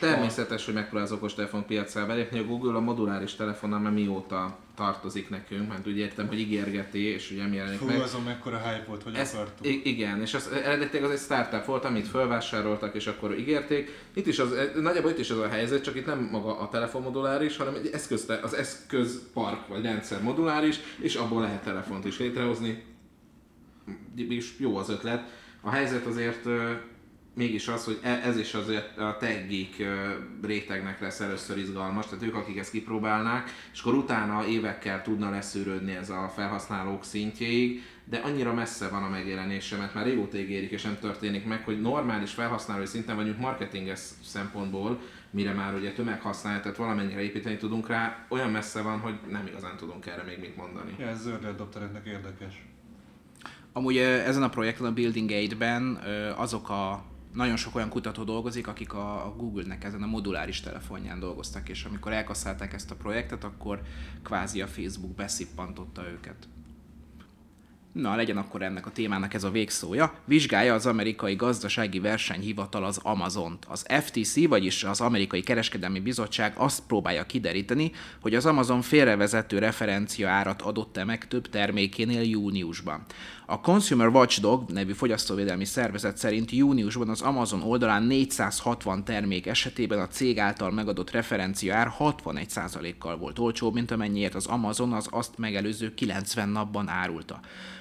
természetes, hogy megpróbál az okos telefon piacába belépni. A Google a moduláris telefonnal már mióta tartozik nekünk, mert úgy értem, hogy ígérgeti, és ugye mi jelenik Fú, meg. azon mekkora hype volt, hogy Ez, akartuk. igen, és az eredetileg az egy startup volt, amit felvásároltak, és akkor ígérték. Itt is az, nagyjából itt is az a helyzet, csak itt nem maga a telefon moduláris, hanem egy eszköz, az eszközpark vagy rendszer moduláris, és abból lehet telefont is létrehozni. És jó az ötlet. A helyzet azért ö, mégis az, hogy e- ez is azért a tech geek rétegnek lesz először izgalmas, tehát ők, akik ezt kipróbálnák, és akkor utána évekkel tudna leszűrődni ez a felhasználók szintjéig, de annyira messze van a megjelenése, mert már régóta ígérik és nem történik meg, hogy normális felhasználói szinten vagyunk marketinges szempontból, mire már ugye tömeg használja, tehát valamennyire építeni tudunk rá, olyan messze van, hogy nem igazán tudunk erre még mit mondani. Ja, ez ennek érdekes. Amúgy ezen a projekten, a Building 8-ben ö, azok a nagyon sok olyan kutató dolgozik, akik a a Google-nek ezen a moduláris telefonján dolgoztak, és amikor elkasszálták ezt a projektet, akkor kvázi a Facebook beszippantotta őket. Na, legyen akkor ennek a témának ez a végszója. Vizsgálja az amerikai gazdasági versenyhivatal az Amazont. Az FTC, vagyis az amerikai kereskedelmi bizottság azt próbálja kideríteni, hogy az Amazon félrevezető referencia árat adott-e meg több termékénél júniusban. A Consumer Watchdog nevű fogyasztóvédelmi szervezet szerint júniusban az Amazon oldalán 460 termék esetében a cég által megadott referencia ár 61%-kal volt olcsóbb, mint amennyiért az Amazon az azt megelőző 90 napban árulta.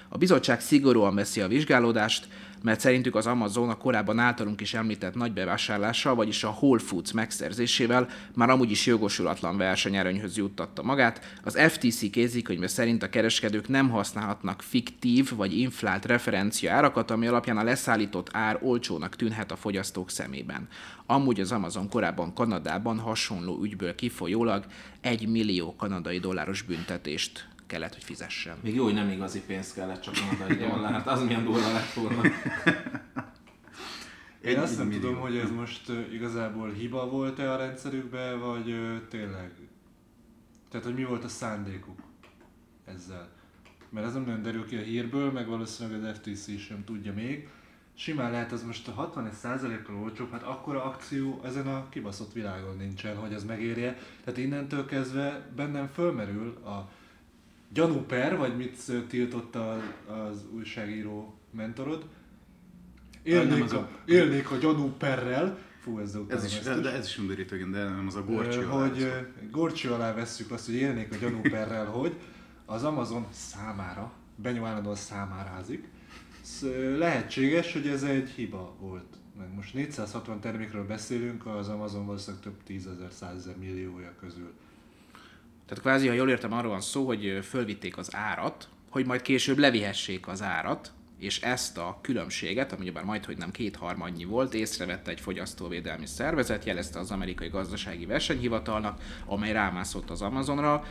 A bizottság szigorúan veszi a vizsgálódást, mert szerintük az Amazon a korábban általunk is említett nagy bevásárlással, vagyis a Whole Foods megszerzésével már amúgy is jogosulatlan versenyerőnyhöz juttatta magát. Az FTC kézikönyve szerint a kereskedők nem használhatnak fiktív vagy inflált referencia árakat, ami alapján a leszállított ár olcsónak tűnhet a fogyasztók szemében. Amúgy az Amazon korábban Kanadában hasonló ügyből kifolyólag 1 millió kanadai dolláros büntetést kellett, hogy fizessen. Még jó, hogy nem igazi pénz kellett, csak kanadai dollárt, az milyen durva lett volna. Én azt nem millió. tudom, hogy ez most igazából hiba volt-e a rendszerükben, vagy tényleg. Tehát, hogy mi volt a szándékuk ezzel. Mert ez nem nagyon derül ki a hírből, meg valószínűleg az FTC sem tudja még. simán lehet ez most a 61%-kal olcsóbb, hát akkora akció ezen a kibaszott világon nincsen, hogy ez megérje. Tehát innentől kezdve bennem fölmerül a gyanúper, vagy mit tiltott a, az újságíró mentorod. Élnék, a, a- élnék a gyanúperrel, fú, ez, Ez is, de, de ez is undorító, igen, de nem az a gorcsi Ö, alá hogy gorcső alá vesszük azt, hogy élnék a gyanúperrel, hogy az Amazon számára, Benyó állandóan számárázik, lehetséges, hogy ez egy hiba volt. Meg most 460 termékről beszélünk, az Amazon valószínűleg több tízezer, százezer milliója közül. Tehát kvázi, ha jól értem, arról van szó, hogy fölvitték az árat, hogy majd később levihessék az árat, és ezt a különbséget, ami ugyebár majd, hogy nem kétharmadnyi volt, észrevette egy fogyasztóvédelmi szervezet, jelezte az amerikai gazdasági versenyhivatalnak, amely rámászott az Amazonra.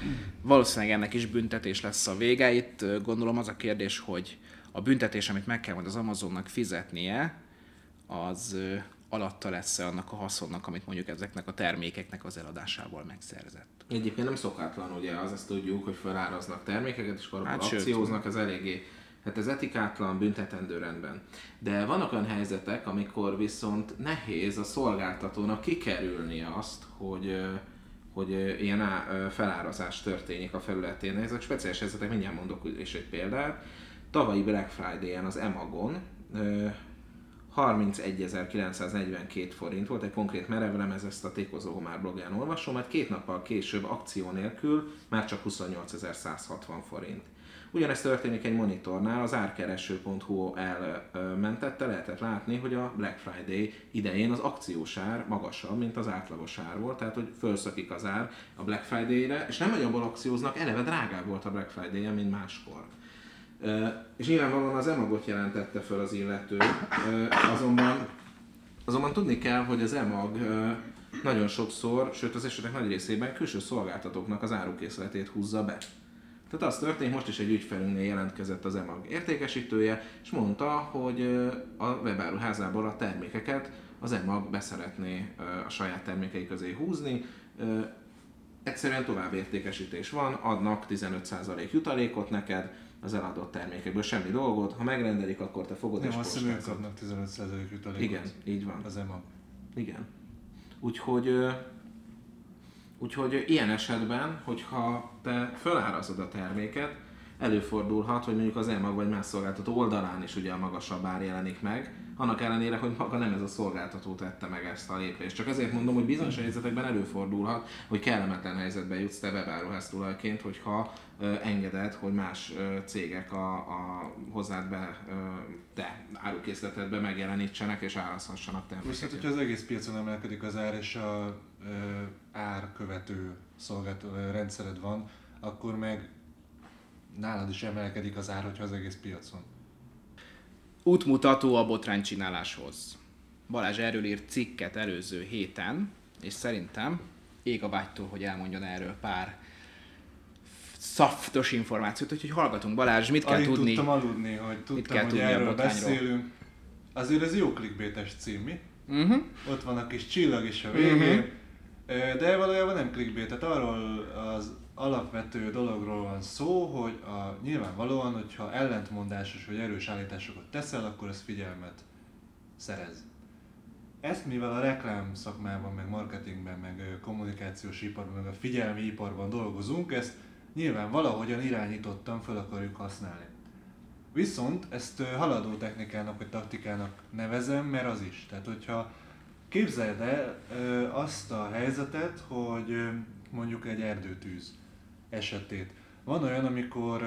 Valószínűleg ennek is büntetés lesz a vége. Itt gondolom az a kérdés, hogy a büntetés, amit meg kell majd az Amazonnak fizetnie, az alatta lesz annak a haszonnak, amit mondjuk ezeknek a termékeknek az eladásából megszerzett. Egyébként nem szokatlan, ugye, az ezt tudjuk, hogy feláraznak termékeket, és akkor Hát akcióznak, ez eléggé, hát ez etikátlan, büntetendő rendben. De vannak olyan helyzetek, amikor viszont nehéz a szolgáltatónak kikerülni azt, hogy hogy ilyen felárazás történik a felületén. Ezek speciális helyzetek, mindjárt mondok is egy példát. Tavalyi Black Friday-en az Emagon 31.942 forint volt, egy konkrét merevlemez, ezt a Tékozó Homár blogján olvasom, majd két nappal később akció nélkül már csak 28.160 forint. Ugyanezt történik egy monitornál, az árkereső.hu elmentette, lehetett látni, hogy a Black Friday idején az akciós ár magasabb, mint az átlagos ár volt, tehát hogy felszakik az ár a Black Friday-re, és nem abból akcióznak, eleve drágább volt a Black Friday-en, mint máskor. És nyilvánvalóan az emagot jelentette föl az illető, azonban, azonban tudni kell, hogy az emag nagyon sokszor, sőt az esetek nagy részében külső szolgáltatóknak az árukészletét húzza be. Tehát az történt, most is egy ügyfelünknél jelentkezett az EMAG értékesítője, és mondta, hogy a webáruházából a termékeket az EMAG beszeretné a saját termékei közé húzni. Egyszerűen tovább értékesítés van, adnak 15% jutalékot neked az eladott termékekből, semmi dolgod. Ha megrendelik, akkor te fogod és Nem, azt hiszem ők adnak 15% jutalékot. Igen, így van. Az EMA. Igen. Úgyhogy, úgyhogy ilyen esetben, hogyha te felárazod a terméket, előfordulhat, hogy mondjuk az EMAG vagy más szolgáltató oldalán is ugye a magasabb ár jelenik meg, annak ellenére, hogy maga nem ez a szolgáltató tette meg ezt a lépést. Csak ezért mondom, hogy bizonyos helyzetekben előfordulhat, hogy kellemetlen helyzetbe jutsz te webáruház tulajként, hogyha ö, engeded, hogy más ö, cégek a, a hozzád be, ö, te árukészletedbe megjelenítsenek és árazhassanak termékeket. Viszont, hogyha az egész piacon emelkedik az ár és a ö, árkövető szolgáltató rendszered van, akkor meg nálad is emelkedik az ár, hogyha az egész piacon. Útmutató a botránycsináláshoz. Balázs erről írt cikket előző héten, és szerintem ég a vágytól, hogy elmondjon erről pár szaftos információt, úgyhogy hallgatunk Balázs, mit kell Alig tudni? tudtam aludni, hogy tudtam, kell hogy tudni a erről botrányról? beszélünk. Azért ez jó clickbaites cím, mi? Uh-huh. Ott van a kis csillag is a végén. Ö, De valójában nem clickbait, tehát arról az alapvető dologról van szó, hogy a, nyilvánvalóan, hogyha ellentmondásos vagy erős állításokat teszel, akkor ez figyelmet szerez. Ezt mivel a reklám szakmában, meg marketingben, meg kommunikációs iparban, meg a figyelmi iparban dolgozunk, ezt nyilván valahogyan irányítottan fel akarjuk használni. Viszont ezt haladó technikának vagy taktikának nevezem, mert az is. Tehát, hogyha képzeld el azt a helyzetet, hogy mondjuk egy erdőtűz esetét. Van olyan, amikor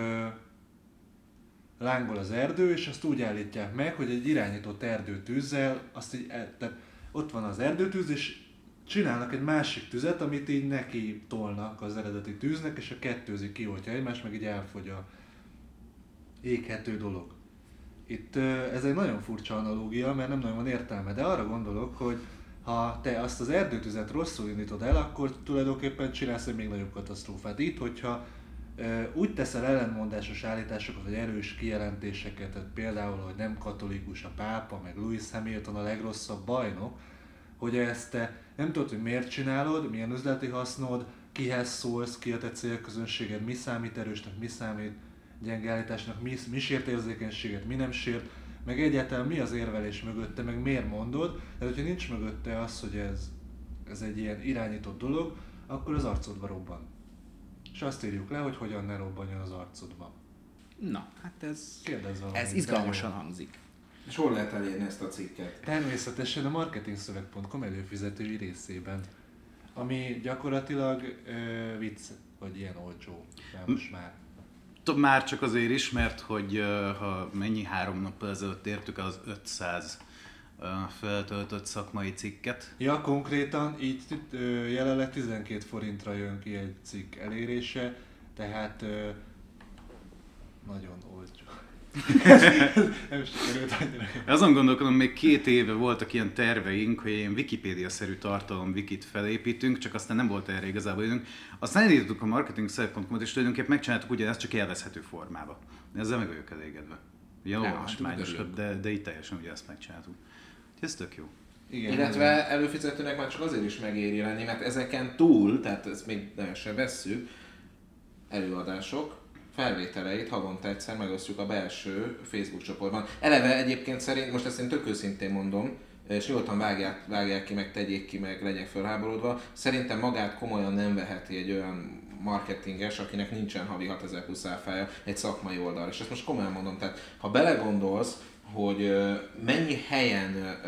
lángol az erdő, és azt úgy állítják meg, hogy egy irányított erdőtűzzel, azt így, tehát ott van az erdőtűz, és csinálnak egy másik tüzet, amit így neki tolnak az eredeti tűznek, és a kettőzik kioltja egymást, meg így elfogy a éghető dolog. Itt ez egy nagyon furcsa analógia, mert nem nagyon van értelme, de arra gondolok, hogy ha te azt az erdőtüzet rosszul indítod el, akkor tulajdonképpen csinálsz egy még nagyobb katasztrófát. Itt, hogyha úgy teszel ellentmondásos állításokat, vagy erős kijelentéseket, tehát például, hogy nem katolikus a pápa, meg Louis Hamilton a legrosszabb bajnok, hogy ezt te nem tudod, hogy miért csinálod, milyen üzleti hasznod, kihez szólsz, ki a te célközönséged, mi számít erősnek, mi számít gyenge állításnak, mi, mi sért érzékenységet, mi nem sért, meg egyáltalán mi az érvelés mögötte, meg miért mondod, tehát hogyha nincs mögötte az, hogy ez, ez egy ilyen irányított dolog, akkor az arcodba robban. És azt írjuk le, hogy hogyan ne robbanjon az arcodba. Na, hát ez, Kérdezz valamit. ez izgalmasan hangzik. És hol lehet elérni ezt a cikket? Természetesen a marketingszöveg.com előfizetői részében, ami gyakorlatilag ö, vicc, hogy ilyen olcsó, de most már. Már csak azért is, mert hogy ha mennyi három nappal ezelőtt értük az 500 ö, feltöltött szakmai cikket. Ja, konkrétan így jelenleg 12 forintra jön ki egy cikk elérése, tehát nagyon Nem sikerült annyira. Azon gondolkodom, még két éve voltak ilyen terveink, hogy ilyen Wikipédia-szerű tartalom wikit felépítünk, csak aztán nem volt erre igazából időnk. Aztán elindítottuk a marketing ot és tulajdonképpen megcsináltuk ugyanezt, csak élvezhető formában. Ezzel meg vagyok elégedve. Ugye Ja, olvasmányos, hát de, de így teljesen ugye ezt megcsináltuk. Úgyhogy ez tök jó. Igen, Illetve előfizetőnek már csak azért is megéri lenni, mert ezeken túl, tehát ezt még nagyon sem vesszük, előadások, felvételeit havonta egyszer megosztjuk a belső Facebook csoportban. Eleve egyébként szerint, most ezt én tök őszintén mondom, és nyugodtan vágják, vágják ki, meg tegyék ki, meg legyenek fölháborodva. Szerintem magát komolyan nem veheti egy olyan marketinges, akinek nincsen havi 6000 plusz áfája egy szakmai oldal. És ezt most komolyan mondom, tehát ha belegondolsz, hogy mennyi helyen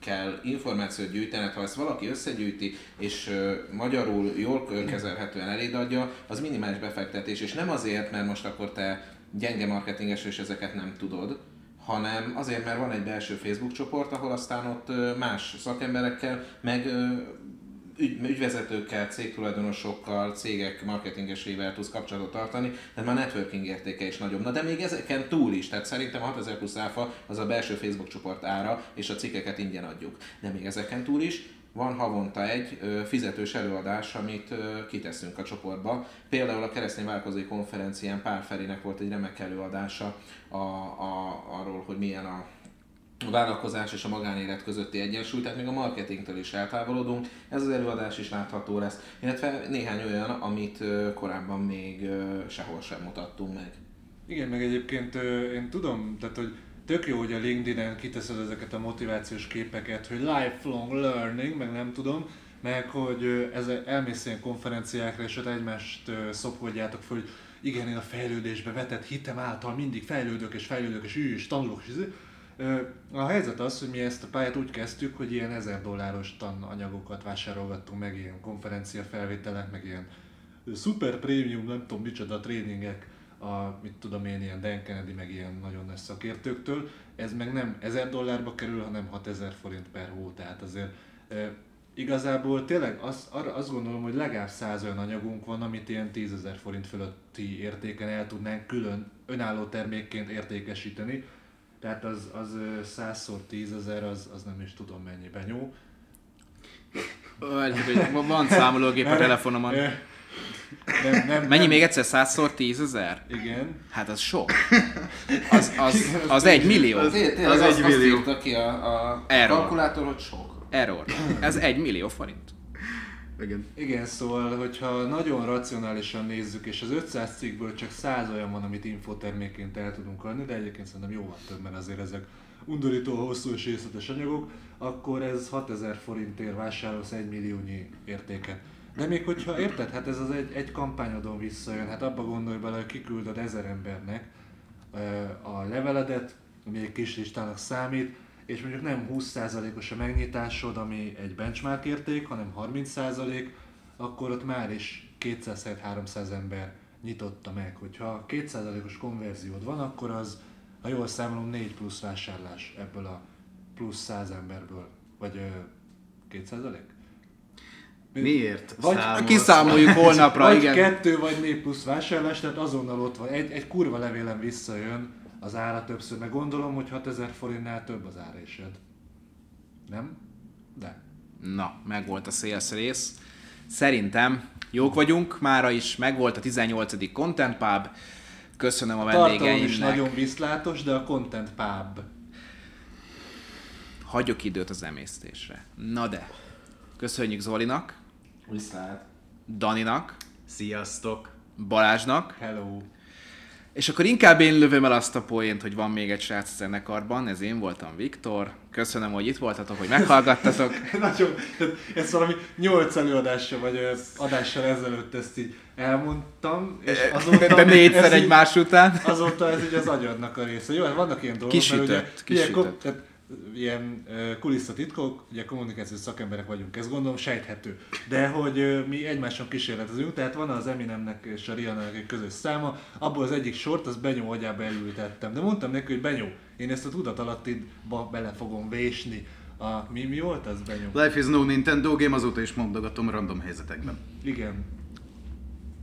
kell információt gyűjtened, ha ezt valaki összegyűjti, és magyarul jól ö, kezelhetően eléd adja, az minimális befektetés, és nem azért, mert most akkor te gyenge marketinges, és ezeket nem tudod, hanem azért, mert van egy belső Facebook csoport, ahol aztán ott más szakemberekkel, meg ügy, ügyvezetőkkel, cégtulajdonosokkal, cégek marketingesével tudsz kapcsolatot tartani, tehát már networking értéke is nagyobb. Na de még ezeken túl is, tehát szerintem a 6000 plusz áfa az a belső Facebook csoport ára, és a cikkeket ingyen adjuk. De még ezeken túl is van havonta egy ö, fizetős előadás, amit ö, kiteszünk a csoportba. Például a keresztény vállalkozói konferencián Pál Ferinek volt egy remek előadása a, a, arról, hogy milyen a a vállalkozás és a magánélet közötti egyensúly, tehát még a marketingtől is eltávolodunk. Ez az előadás is látható lesz, illetve néhány olyan, amit korábban még sehol sem mutattunk meg. Igen, meg egyébként én tudom, tehát hogy tök jó, hogy a LinkedIn-en kiteszed ezeket a motivációs képeket, hogy lifelong learning, meg nem tudom, meg hogy ez elmész ilyen konferenciákra, és ott egymást szopkodjátok hogy igen, én a fejlődésbe vetett hitem által mindig fejlődök és fejlődök, és ő is tanulok, és izé. A helyzet az, hogy mi ezt a pályát úgy kezdtük, hogy ilyen 1000 dolláros tananyagokat vásárolgattunk meg, ilyen konferencia felvételek, meg ilyen super prémium, nem tudom micsoda tréningek, a, mit tudom én, ilyen Dan Kennedy, meg ilyen nagyon nagy szakértőktől. Ez meg nem 1000 dollárba kerül, hanem 6000 forint per hó, tehát azért ö, igazából tényleg azt, arra azt gondolom, hogy legalább 100 olyan anyagunk van, amit ilyen 10 ezer forint fölötti értéken el tudnánk külön önálló termékként értékesíteni. Tehát az, az ö, 100 10 ezer, az, az nem is tudom mennyiben jó. Van számológép a telefonomon. Nem, nem, Mennyi nem. még egyszer? 100-szor 10 ezer? Igen. Hát az sok. Az, az, az egy millió. Azért tényleg Az az, egy azt millió. írta ki a, a Error. kalkulátor, hogy sok. Error. Ez egy millió forint. Igen. Igen, szóval, hogyha nagyon racionálisan nézzük, és az 500 cikkből csak 100 olyan van, amit infotermékként el tudunk adni, de egyébként szerintem jóval több, mert azért ezek undorító hosszú és részletes anyagok, akkor ez 6000 forintért vásárolsz 1 milliónyi értéket. De még hogyha érted, hát ez az egy, egy kampányodon visszajön, hát abba gondolj bele, hogy kiküldöd ezer embernek a leveledet, ami egy kis listának számít, és mondjuk nem 20%-os a megnyitásod, ami egy benchmark érték, hanem 30%, akkor ott már is 200-300 ember nyitotta meg. Hogyha 2%-os konverziód van, akkor az, ha jól számolom, 4 plusz vásárlás ebből a plusz 100 emberből. Vagy ö, 2%? Miért Vagy számolsz? Kiszámoljuk holnapra, vagy igen. kettő, vagy négy plusz vásárlás, tehát azonnal ott van. Egy, egy kurva levélem visszajön az ára többször, meg gondolom, hogy 6000 forintnál több az árésed. Nem? De. Na, megvolt a sales rész. Szerintem jók vagyunk, mára is megvolt a 18. Content Pub. Köszönöm a is vendégeimnek. nagyon viszlátos, de a content pub. Hagyok időt az emésztésre. Na de, köszönjük Zolinak, Viszlát. Daninak, Sziasztok! Balázsnak, Hello. És akkor inkább én lövöm el azt a poént, hogy van még egy srác a zenekarban, ez én voltam Viktor. Köszönöm, hogy itt voltatok, hogy meghallgattatok. Nagyon, ezt valami nyolc előadással vagy ö, adással ezelőtt ezt így elmondtam, és azóta... De négyszer ez egymás után. Azóta ez így az agyadnak a része. Jó, hát vannak ilyen dolgok, Kisütött, mert ugye, kisütött. ko- tehát, ilyen kulisszatitkok, ugye kommunikációs szakemberek vagyunk, ezt gondolom sejthető. De hogy mi egymáson kísérletezünk, tehát van az Eminemnek és a Rihanna-nak egy közös száma, abból az egyik sort, az Benyó agyába elültettem. De mondtam neki, hogy Benyó, én ezt a tudatalattiba bele fogom vésni. A, mi, mi volt az, Benyó? Life is no Nintendo game, azóta is mondogatom random helyzetekben. Igen.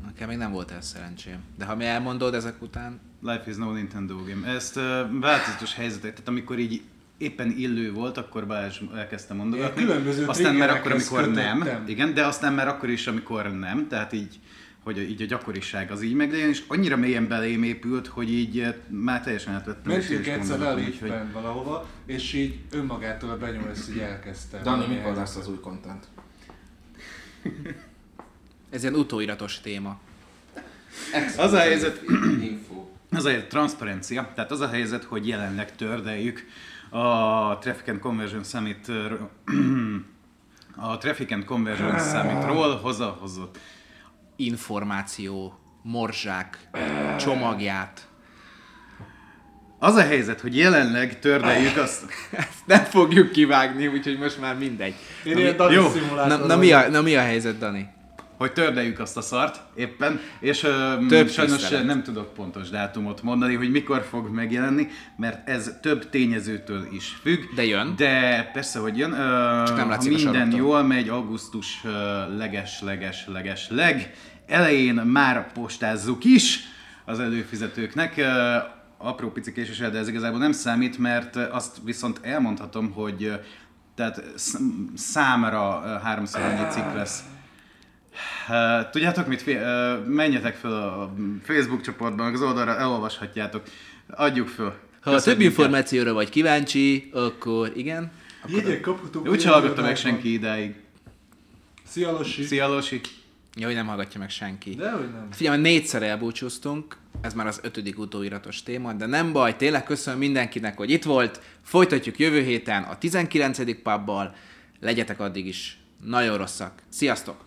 Nekem még nem volt ez szerencsém. De ha mi elmondod ezek után, Life is no Nintendo game. Ezt uh, változatos helyzetek, tehát amikor így éppen illő volt, akkor Balázs elkezdte mondogatni. Ilyen különböző aztán már akkor, amikor nem. kötöttem. Igen, de aztán már akkor is, amikor nem. Tehát így hogy így a gyakoriság az így meglegyen, és annyira mélyen belém épült, hogy így eh, már teljesen átvettem. Mentünk egyszer úgyhogy- liftben valahova, és így önmagától a Benyó ezt így elkezdte. Dani, mikor helyzet. lesz az új content? ez ilyen utóiratos téma. Az a helyzet, Info. Az a transzparencia, tehát az a helyzet, hogy jelenleg tördeljük a Traffic and Conversion Summit a Traffic and Conversion Summitról hozahozott. Információ, morzsák, csomagját. Az a helyzet, hogy jelenleg tördeljük azt... Ezt nem fogjuk kivágni, úgyhogy most már mindegy. Én Na, ilyen mi- Dani jó. na, na, mi a, na mi a helyzet, Dani? Hogy tördeljük azt a szart éppen, és ö, Több sajnos tisztelet. nem tudok pontos dátumot mondani, hogy mikor fog megjelenni, mert ez több tényezőtől is függ. De jön. De persze, hogy jön. Ö, nem ha látszik a minden jól megy, augusztus leges-leges-leges leg elején már postázzuk is az előfizetőknek. Apró pici késéssel, de ez igazából nem számít, mert azt viszont elmondhatom, hogy tehát sz- számára ö, háromszor annyi cikk lesz. Uh, tudjátok mit? Uh, menjetek fel a Facebook csoportban, az oldalra elolvashatjátok. Adjuk föl. Ha a több információra vagy kíváncsi, akkor igen. Jegyek kaphatók. Úgy hallgatta meg senki idáig. Szia, Losi. Szia, Losi. Jó, hogy nem hallgatja meg senki. Dehogy nem. Figyelj, négyszer elbúcsúztunk, ez már az ötödik utóiratos téma, de nem baj, tényleg köszönöm mindenkinek, hogy itt volt. Folytatjuk jövő héten a 19. pubbal. Legyetek addig is nagyon rosszak. Sziasztok!